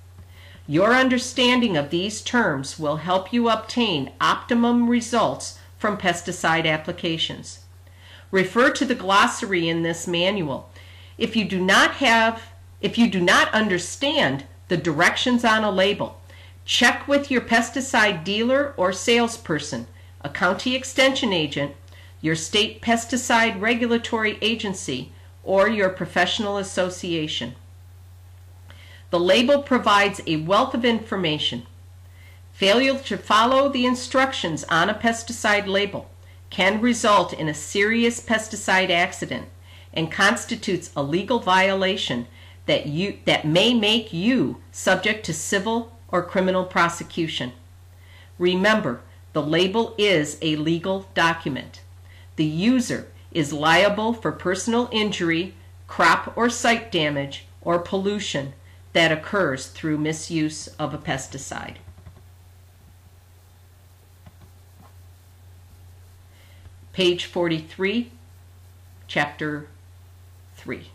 Your understanding of these terms will help you obtain optimum results from pesticide applications. Refer to the glossary in this manual. If you do not have if you do not understand the directions on a label, check with your pesticide dealer or salesperson, a county extension agent, your state pesticide regulatory agency, or your professional association. The label provides a wealth of information. Failure to follow the instructions on a pesticide label can result in a serious pesticide accident and constitutes a legal violation that you that may make you subject to civil or criminal prosecution. Remember, the label is a legal document. The user is liable for personal injury, crop or site damage, or pollution that occurs through misuse of a pesticide. Page 43, Chapter 3.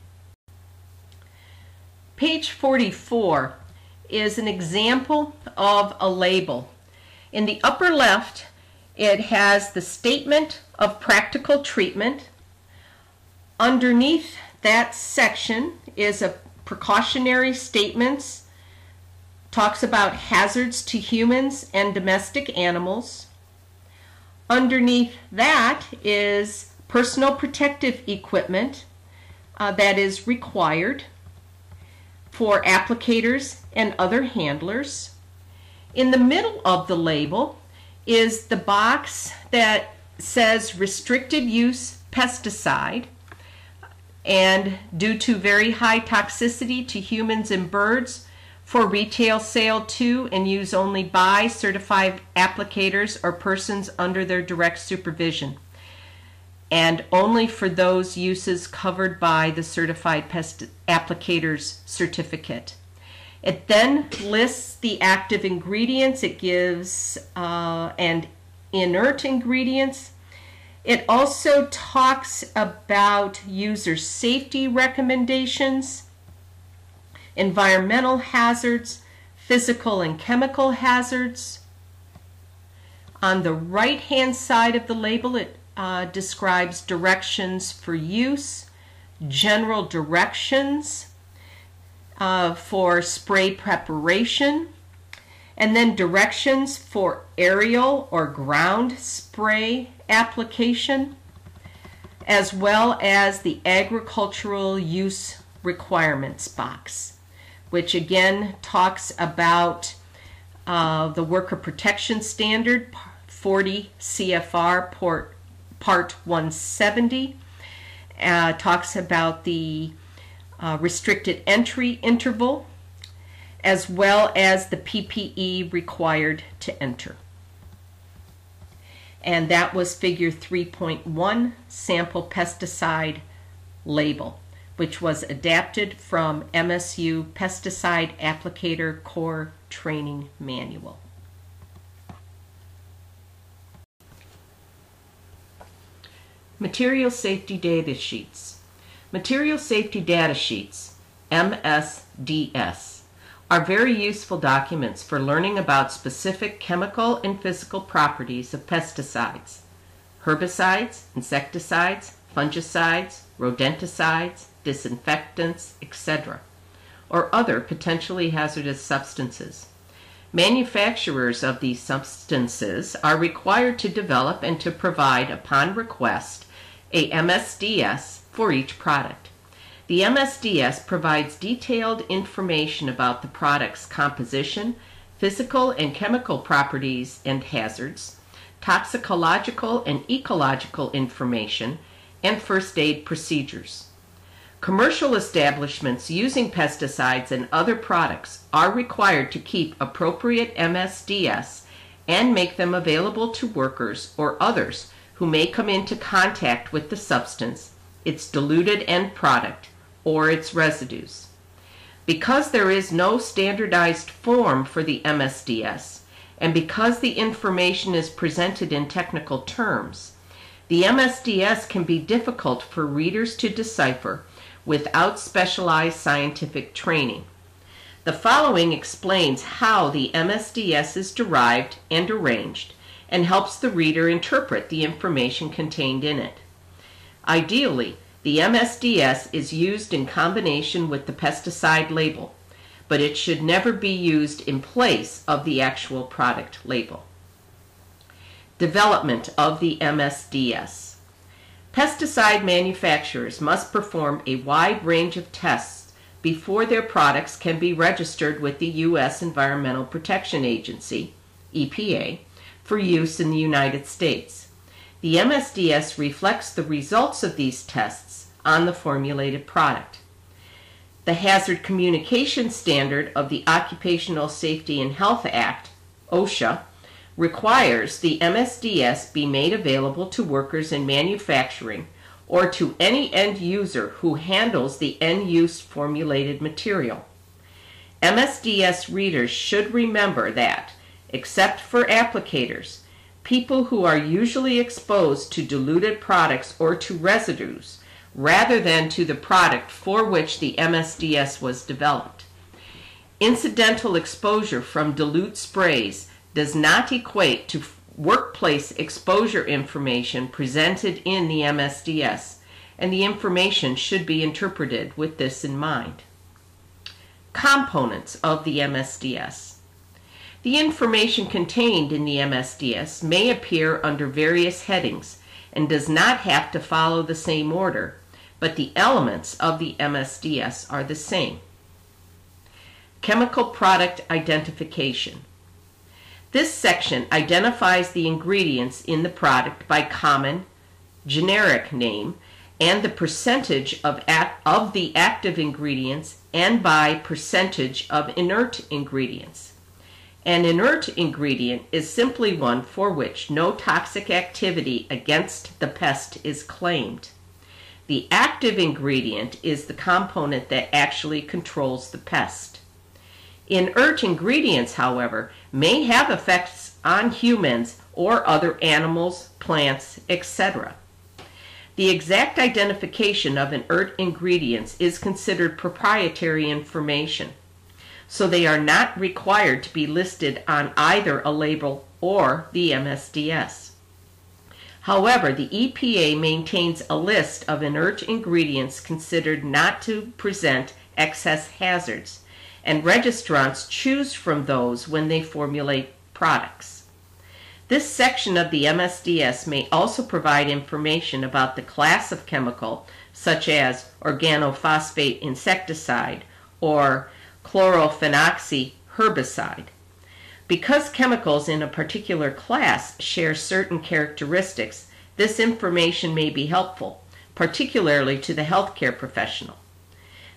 Page 44 is an example of a label. In the upper left, it has the statement of practical treatment. Underneath that section is a precautionary statements, talks about hazards to humans and domestic animals. Underneath that is personal protective equipment uh, that is required for applicators and other handlers. In the middle of the label is the box that says restricted use pesticide and due to very high toxicity to humans and birds for retail sale to and use only by certified applicators or persons under their direct supervision and only for those uses covered by the certified pest applicator's certificate. It then lists the active ingredients, it gives uh, and inert ingredients. It also talks about user safety recommendations, environmental hazards, physical and chemical hazards. On the right hand side of the label, it uh, describes directions for use, general directions uh, for spray preparation, and then directions for aerial or ground spray application, as well as the agricultural use requirements box, which again talks about uh, the worker protection standard 40 CFR port Part 170 uh, talks about the uh, restricted entry interval as well as the PPE required to enter. And that was figure 3.1 sample pesticide label, which was adapted from MSU Pesticide Applicator Core Training Manual. Material Safety Data Sheets. Material Safety Data Sheets, MSDS, are very useful documents for learning about specific chemical and physical properties of pesticides, herbicides, insecticides, fungicides, rodenticides, disinfectants, etc., or other potentially hazardous substances. Manufacturers of these substances are required to develop and to provide, upon request, a MSDS for each product. The MSDS provides detailed information about the product's composition, physical and chemical properties and hazards, toxicological and ecological information, and first aid procedures. Commercial establishments using pesticides and other products are required to keep appropriate MSDS and make them available to workers or others who may come into contact with the substance, its diluted end product, or its residues. Because there is no standardized form for the MSDS, and because the information is presented in technical terms, the MSDS can be difficult for readers to decipher without specialized scientific training. The following explains how the MSDS is derived and arranged and helps the reader interpret the information contained in it. Ideally, the MSDS is used in combination with the pesticide label, but it should never be used in place of the actual product label. Development of the MSDS. Pesticide manufacturers must perform a wide range of tests before their products can be registered with the U.S. Environmental Protection Agency, EPA, for use in the United States. The MSDS reflects the results of these tests on the formulated product. The Hazard Communication Standard of the Occupational Safety and Health Act, OSHA, requires the MSDS be made available to workers in manufacturing or to any end user who handles the end use formulated material. MSDS readers should remember that, except for applicators, people who are usually exposed to diluted products or to residues rather than to the product for which the MSDS was developed. Incidental exposure from dilute sprays does not equate to workplace exposure information presented in the MSDS, and the information should be interpreted with this in mind. Components of the MSDS. The information contained in the MSDS may appear under various headings and does not have to follow the same order, but the elements of the MSDS are the same. Chemical product identification. This section identifies the ingredients in the product by common, generic name, and the percentage of, act, of the active ingredients and by percentage of inert ingredients. An inert ingredient is simply one for which no toxic activity against the pest is claimed. The active ingredient is the component that actually controls the pest. Inert ingredients, however, may have effects on humans or other animals, plants, etc. The exact identification of inert ingredients is considered proprietary information, so they are not required to be listed on either a label or the MSDS. However, the EPA maintains a list of inert ingredients considered not to present excess hazards, and registrants choose from those when they formulate products. This section of the MSDS may also provide information about the class of chemical, such as organophosphate insecticide or chlorphenoxy herbicide. Because chemicals in a particular class share certain characteristics, this information may be helpful, particularly to the healthcare professional.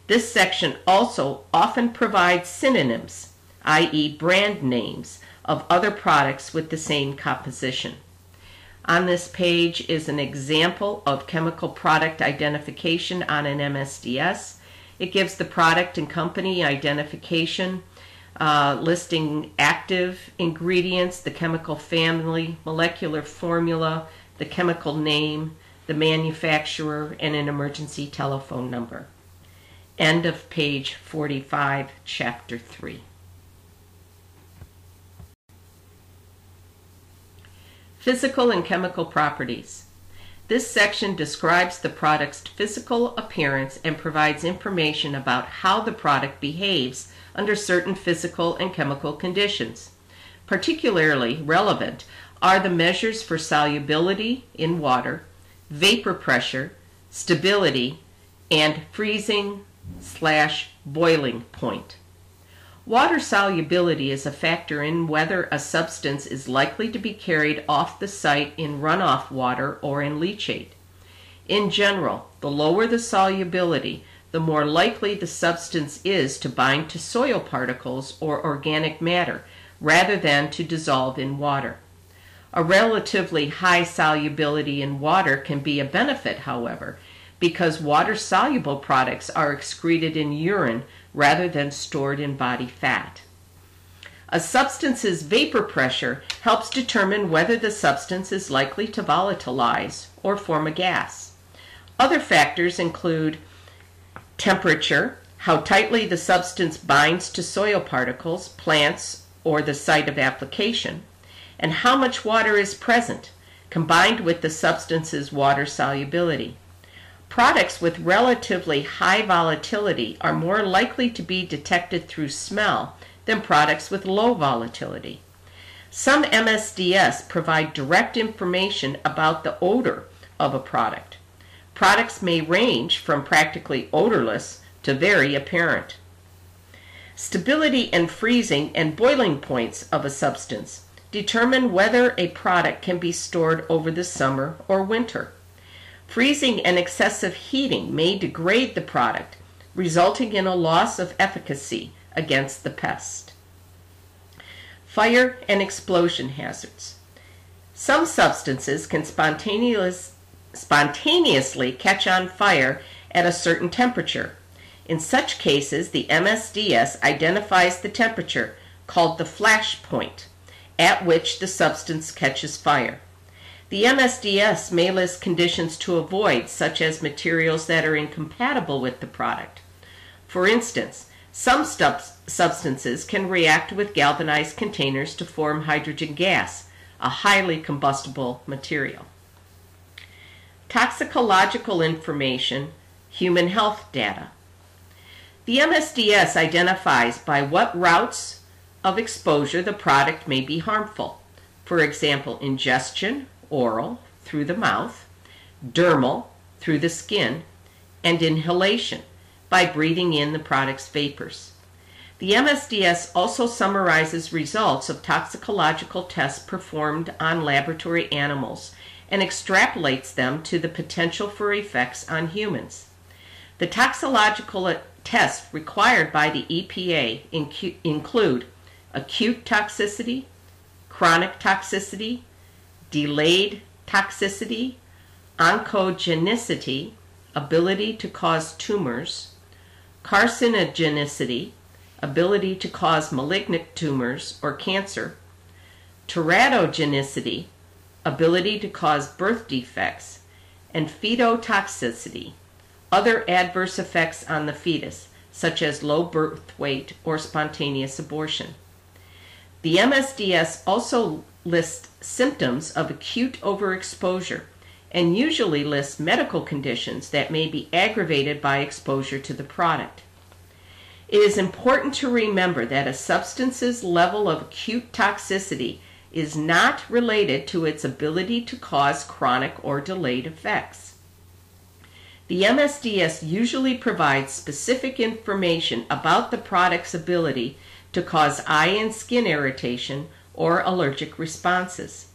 This section also often provides synonyms, i.e., brand names, of other products with the same composition. On this page is an example of chemical product identification on an MSDS. It gives the product and company identification uh, listing active ingredients, the chemical family, molecular formula, the chemical name, the manufacturer, and an emergency telephone number. End of page 45, chapter 3. Physical and chemical properties. This section describes the product's physical appearance and provides information about how the product behaves under certain physical and chemical conditions. Particularly relevant are the measures for solubility in water, vapor pressure, stability, and freezing slash boiling point. Water solubility is a factor in whether a substance is likely to be carried off the site in runoff water or in leachate. In general, the lower the solubility, the more likely the substance is to bind to soil particles or organic matter rather than to dissolve in water. A relatively high solubility in water can be a benefit, however, because water soluble products are excreted in urine rather than stored in body fat. A substance's vapor pressure helps determine whether the substance is likely to volatilize or form a gas. Other factors include temperature, how tightly the substance binds to soil particles, plants, or the site of application, and how much water is present, combined with the substance's water solubility. Products with relatively high volatility are more likely to be detected through smell than products with low volatility. Some MSDS provide direct information about the odor of a product. Products may range from practically odorless to very apparent. Stability and freezing and boiling points of a substance determine whether a product can be stored over the summer or winter. Freezing and excessive heating may degrade the product, resulting in a loss of efficacy against the pest. Fire and explosion hazards. Some substances can spontaneous, spontaneously catch on fire at a certain temperature. In such cases, the MSDS identifies the temperature, called the flash point, at which the substance catches fire. The MSDS may list conditions to avoid, such as materials that are incompatible with the product. For instance, some substances can react with galvanized containers to form hydrogen gas, a highly combustible material. Toxicological information, human health data. The MSDS identifies by what routes of exposure the product may be harmful. For example, ingestion, oral, through the mouth, dermal, through the skin, and inhalation, by breathing in the product's vapors. The MSDS also summarizes results of toxicological tests performed on laboratory animals and extrapolates them to the potential for effects on humans. The toxicological tests required by the EPA include acute toxicity, chronic toxicity, delayed toxicity, oncogenicity, ability to cause tumors, carcinogenicity, ability to cause malignant tumors or cancer, teratogenicity, ability to cause birth defects, and fetotoxicity, other adverse effects on the fetus, such as low birth weight or spontaneous abortion. The MSDS also lists symptoms of acute overexposure and usually lists medical conditions that may be aggravated by exposure to the product. It is important to remember that a substance's level of acute toxicity is not related to its ability to cause chronic or delayed effects. The MSDS usually provides specific information about the product's ability to cause eye and skin irritation or allergic responses.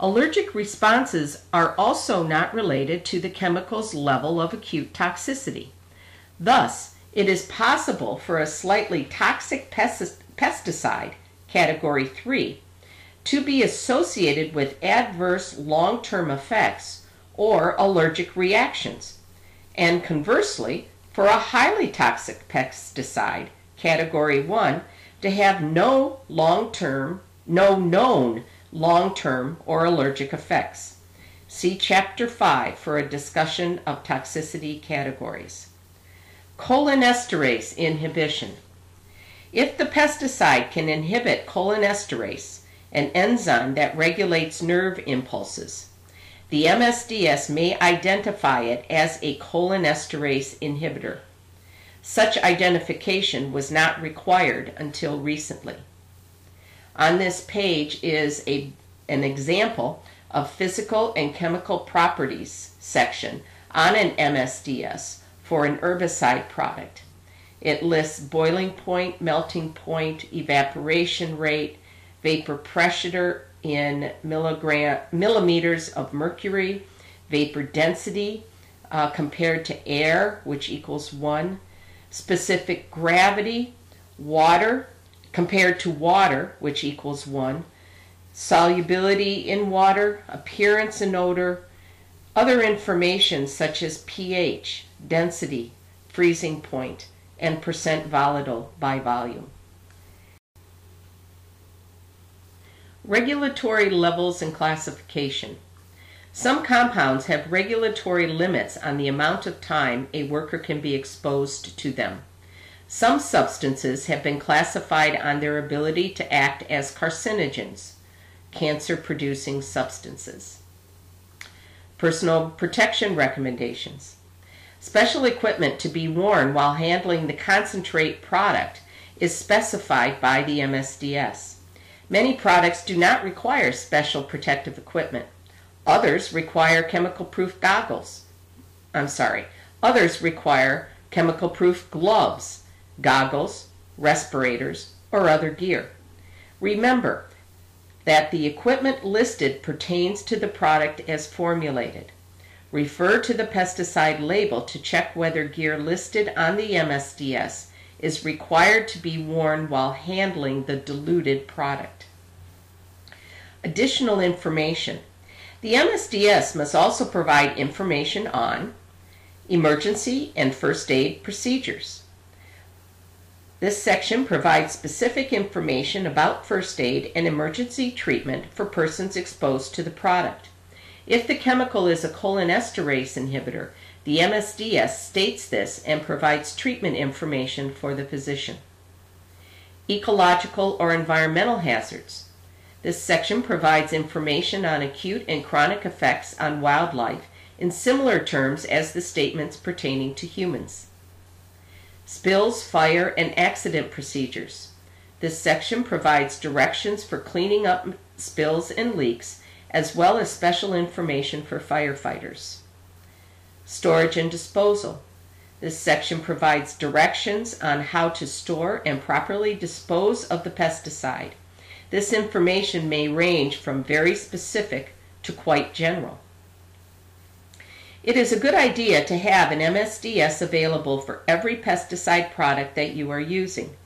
Allergic responses are also not related to the chemical's level of acute toxicity. Thus, it is possible for a slightly toxic pesticide, category 3, to be associated with adverse long term effects or allergic reactions, and conversely, for a highly toxic pesticide, category 1, to have no long term, no known long term or allergic effects. See Chapter 5 for a discussion of toxicity categories. Cholinesterase inhibition. If the pesticide can inhibit cholinesterase, an enzyme that regulates nerve impulses, the MSDS may identify it as a cholinesterase inhibitor. Such identification was not required until recently. On this page is a, an example of physical and chemical properties section on an MSDS for an herbicide product. It lists boiling point, melting point, evaporation rate, vapor pressure in milligram, millimeters of mercury, vapor density uh, compared to air, which equals 1, specific gravity, water compared to water, which equals 1, solubility in water, appearance and odor, other information such as pH, density, freezing point, and percent volatile by volume. Regulatory levels and classification. Some compounds have regulatory limits on the amount of time a worker can be exposed to them. Some substances have been classified on their ability to act as carcinogens, cancer producing substances. Personal protection recommendations. Special equipment to be worn while handling the concentrate product is specified by the MSDS. Many products do not require special protective equipment. Others require chemical proof goggles. I'm sorry. Others require chemical proof gloves, goggles, respirators, or other gear. Remember that the equipment listed pertains to the product as formulated. Refer to the pesticide label to check whether gear listed on the MSDS is required to be worn while handling the diluted product. Additional information. The MSDS must also provide information on emergency and first aid procedures. This section provides specific information about first aid and emergency treatment for persons exposed to the product. If the chemical is a cholinesterase inhibitor, the MSDS states this and provides treatment information for the physician. Ecological or environmental hazards. This section provides information on acute and chronic effects on wildlife in similar terms as the statements pertaining to humans. Spills, fire, and accident procedures. This section provides directions for cleaning up spills and leaks as well as special information for firefighters. Storage and disposal. This section provides directions on how to store and properly dispose of the pesticide. This information may range from very specific to quite general. It is a good idea to have an MSDS available for every pesticide product that you are using.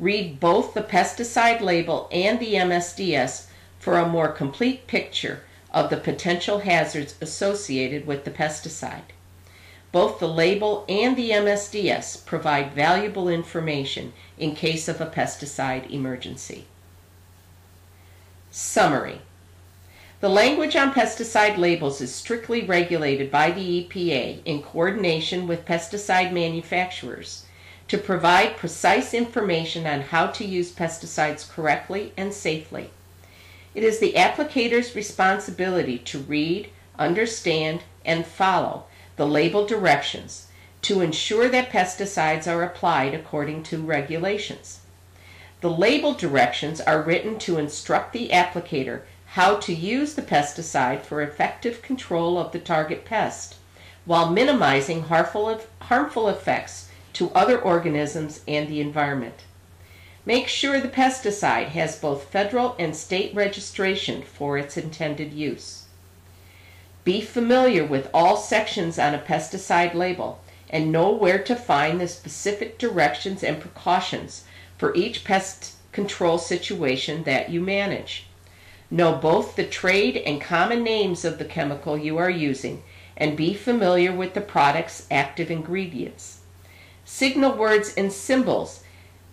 Read both the pesticide label and the MSDS for a more complete picture of the potential hazards associated with the pesticide. Both the label and the MSDS provide valuable information in case of a pesticide emergency. Summary The language on pesticide labels is strictly regulated by the EPA in coordination with pesticide manufacturers to provide precise information on how to use pesticides correctly and safely. It is the applicator's responsibility to read, understand, and follow the label directions to ensure that pesticides are applied according to regulations. The label directions are written to instruct the applicator how to use the pesticide for effective control of the target pest while minimizing harmful, harmful effects to other organisms and the environment. Make sure the pesticide has both federal and state registration for its intended use. Be familiar with all sections on a pesticide label and know where to find the specific directions and precautions for each pest control situation that you manage. Know both the trade and common names of the chemical you are using and be familiar with the product's active ingredients. Signal words and symbols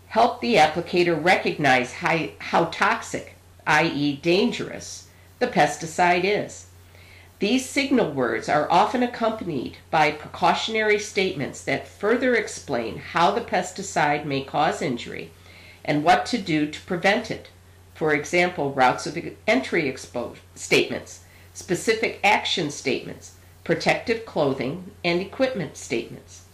help the applicator recognize how, toxic, i.e., dangerous, the pesticide is. These signal words are often accompanied by precautionary statements that further explain how the pesticide may cause injury and what to do to prevent it. For example, routes of entry expo- statements, specific action statements, protective clothing, and equipment statements.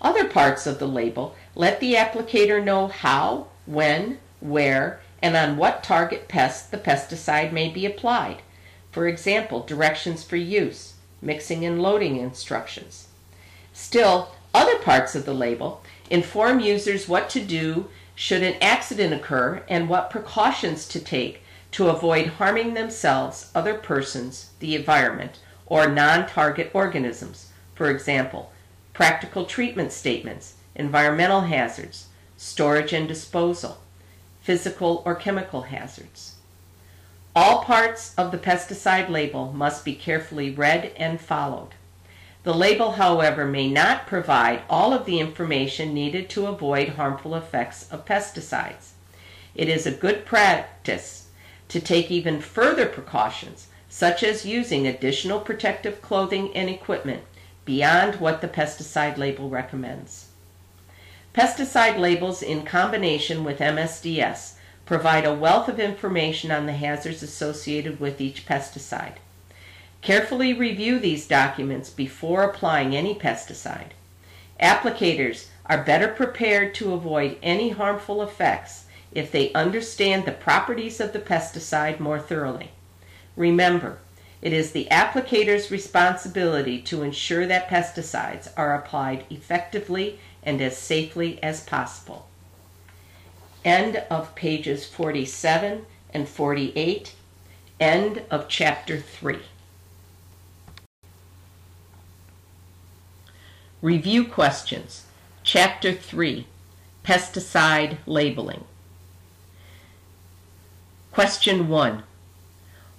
Other parts of the label let the applicator know how, when, where, and on what target pest the pesticide may be applied. For example, directions for use, mixing and loading instructions. Still, other parts of the label inform users what to do should an accident occur and what precautions to take to avoid harming themselves, other persons, the environment, or non target organisms. For example, practical treatment statements, environmental hazards, storage and disposal, physical or chemical hazards. All parts of the pesticide label must be carefully read and followed. The label, however, may not provide all of the information needed to avoid harmful effects of pesticides. It is a good practice to take even further precautions, such as using additional protective clothing and equipment beyond what the pesticide label recommends. Pesticide labels in combination with MSDS provide a wealth of information on the hazards associated with each pesticide. Carefully review these documents before applying any pesticide. Applicators are better prepared to avoid any harmful effects if they understand the properties of the pesticide more thoroughly. Remember, it is the applicator's responsibility to ensure that pesticides are applied effectively and as safely as possible. End of pages 47 and 48. End of chapter 3. Review questions. Chapter 3 Pesticide Labeling. Question 1.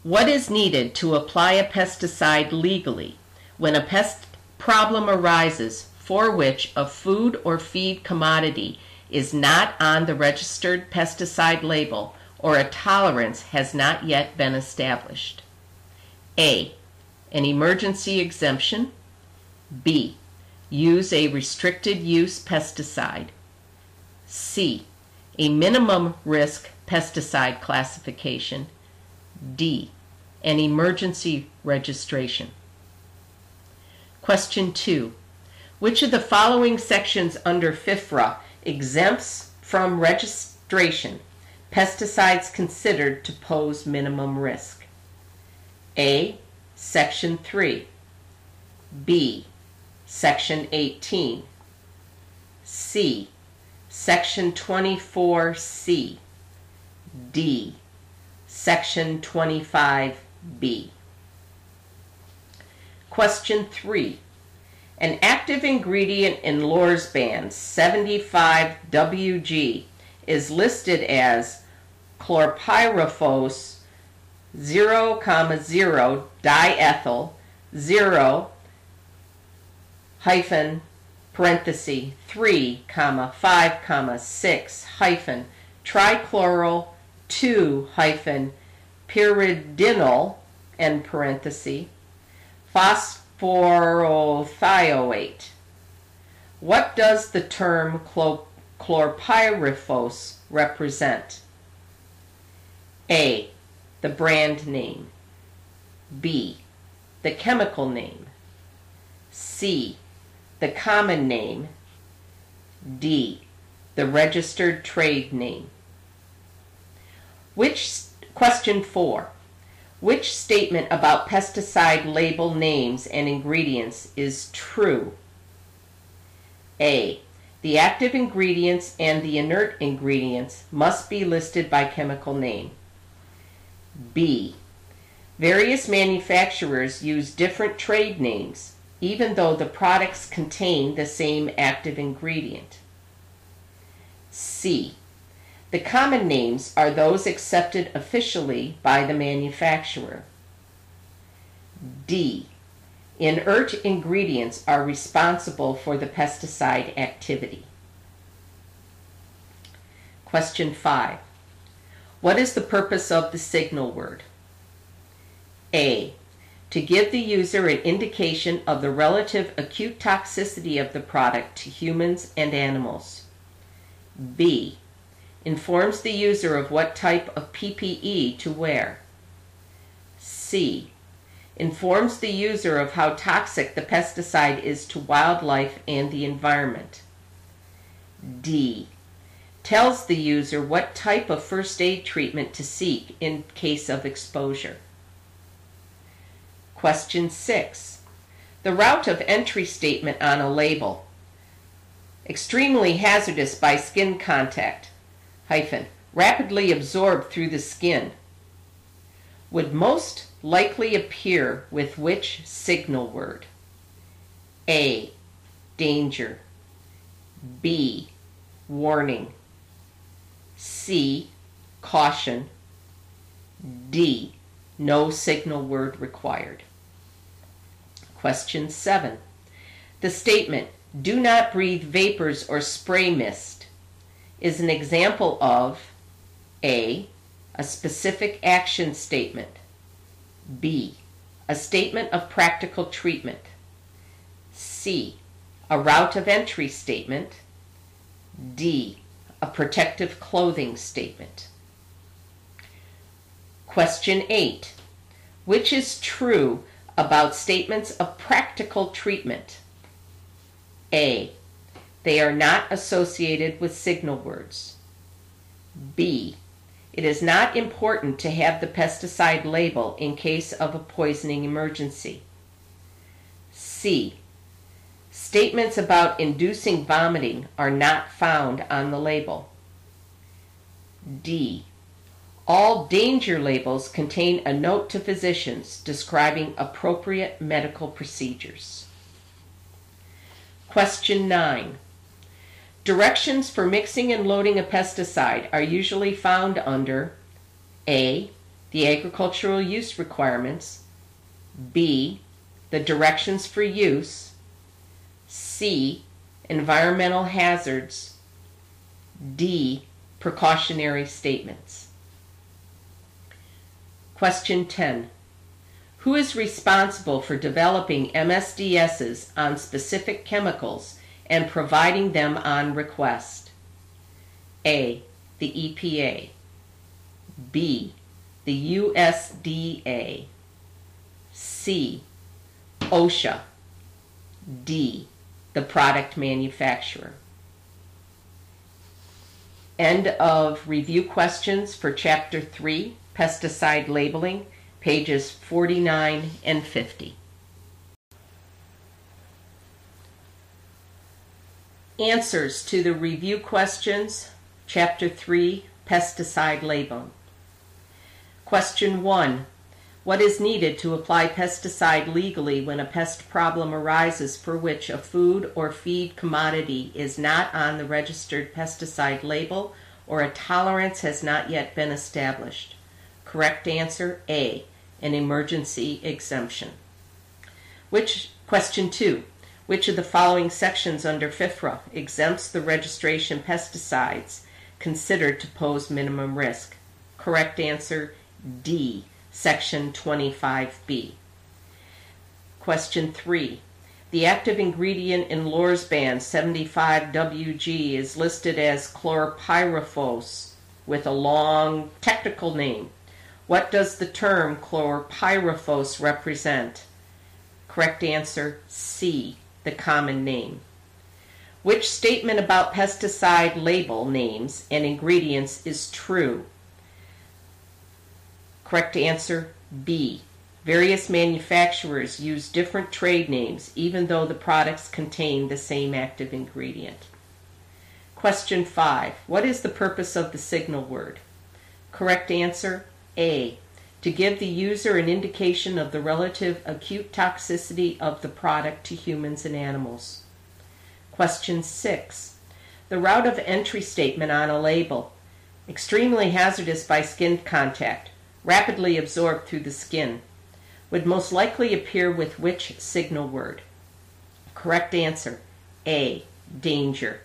What is needed to apply a pesticide legally when a pest problem arises for which a food or feed commodity is not on the registered pesticide label or a tolerance has not yet been established? A. An emergency exemption. B use a restricted use pesticide. C. A minimum risk pesticide classification. D. An emergency registration. Question 2. Which of the following sections under FIFRA exempts from registration pesticides considered to pose minimum risk? A. Section 3. B. Section 18. C. Section 24C. D. Section 25B. Question 3. An active ingredient in Lorsban 75WG is listed as chlorpyrifos 0, 0 diethyl 0 hyphen parenthesis 3 comma 5 comma 6 hyphen trichloro 2 hyphen pyridinyl end parenthesis phosphorothioate. What does the term chlorpyrifos represent? A. The brand name. B. The chemical name. C the common name. D. The registered trade name. Which question 4. Which statement about pesticide label names and ingredients is true? A. The active ingredients and the inert ingredients must be listed by chemical name. B. Various manufacturers use different trade names even though the products contain the same active ingredient. C. The common names are those accepted officially by the manufacturer. D. Inert ingredients are responsible for the pesticide activity. Question 5. What is the purpose of the signal word? A to give the user an indication of the relative acute toxicity of the product to humans and animals. B. Informs the user of what type of PPE to wear. C. Informs the user of how toxic the pesticide is to wildlife and the environment. D. Tells the user what type of first aid treatment to seek in case of exposure. Question 6. The route of entry statement on a label. Extremely hazardous by skin contact. Hyphen. Rapidly absorbed through the skin. Would most likely appear with which signal word? A. Danger. B. Warning. C. Caution. D. No signal word required. Question 7. The statement, do not breathe vapors or spray mist, is an example of A. A specific action statement. B. A statement of practical treatment. C. A route of entry statement. D. A protective clothing statement. Question 8. Which is true about statements of practical treatment? A. They are not associated with signal words. B. It is not important to have the pesticide label in case of a poisoning emergency. C. Statements about inducing vomiting are not found on the label. D. All danger labels contain a note to physicians describing appropriate medical procedures. Question 9. Directions for mixing and loading a pesticide are usually found under A. The agricultural use requirements, B. The directions for use, C. Environmental hazards, D. Precautionary statements. Question 10. Who is responsible for developing MSDSs on specific chemicals and providing them on request? A. The EPA. B. The USDA. C. OSHA. D. The product manufacturer. End of review questions for Chapter 3, Pesticide Labeling, pages 49 and 50. Answers to the review questions, Chapter 3, Pesticide Labeling. Question 1. What is needed to apply pesticide legally when a pest problem arises for which a food or feed commodity is not on the registered pesticide label or a tolerance has not yet been established? Correct answer A, an emergency exemption. Which question 2. Which of the following sections under FIFRA exempts the registration pesticides considered to pose minimum risk? Correct answer D, section 25B. Question 3. The active ingredient in Lorsban 75WG is listed as chlorpyrifos with a long technical name. What does the term chlorpyrifos represent? Correct answer C, the common name. Which statement about pesticide label names and ingredients is true? Correct answer B. Various manufacturers use different trade names even though the products contain the same active ingredient. Question 5. What is the purpose of the signal word? Correct answer A. To give the user an indication of the relative acute toxicity of the product to humans and animals. Question 6. The route of entry statement on a label. Extremely hazardous by skin contact, rapidly absorbed through the skin. Would most likely appear with which signal word? Correct answer A. Danger.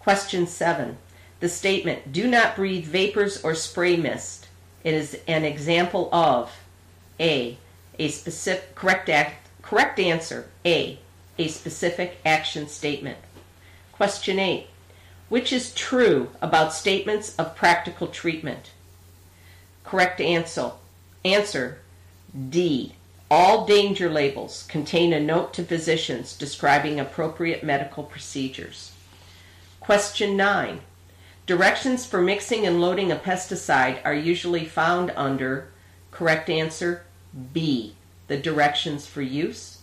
Question 7. The statement, do not breathe vapors or spray mist. It is an example of A. A specific, correct, act, correct answer, A. A specific action statement. Question 8. Which is true about statements of practical treatment? Correct answer. Answer D. All danger labels contain a note to physicians describing appropriate medical procedures. Question 9. Directions for mixing and loading a pesticide are usually found under correct answer B. The directions for use.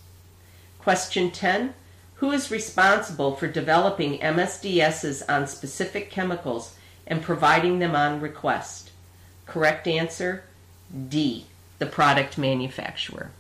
Question 10. Who is responsible for developing MSDSs on specific chemicals and providing them on request? Correct answer D. The product manufacturer.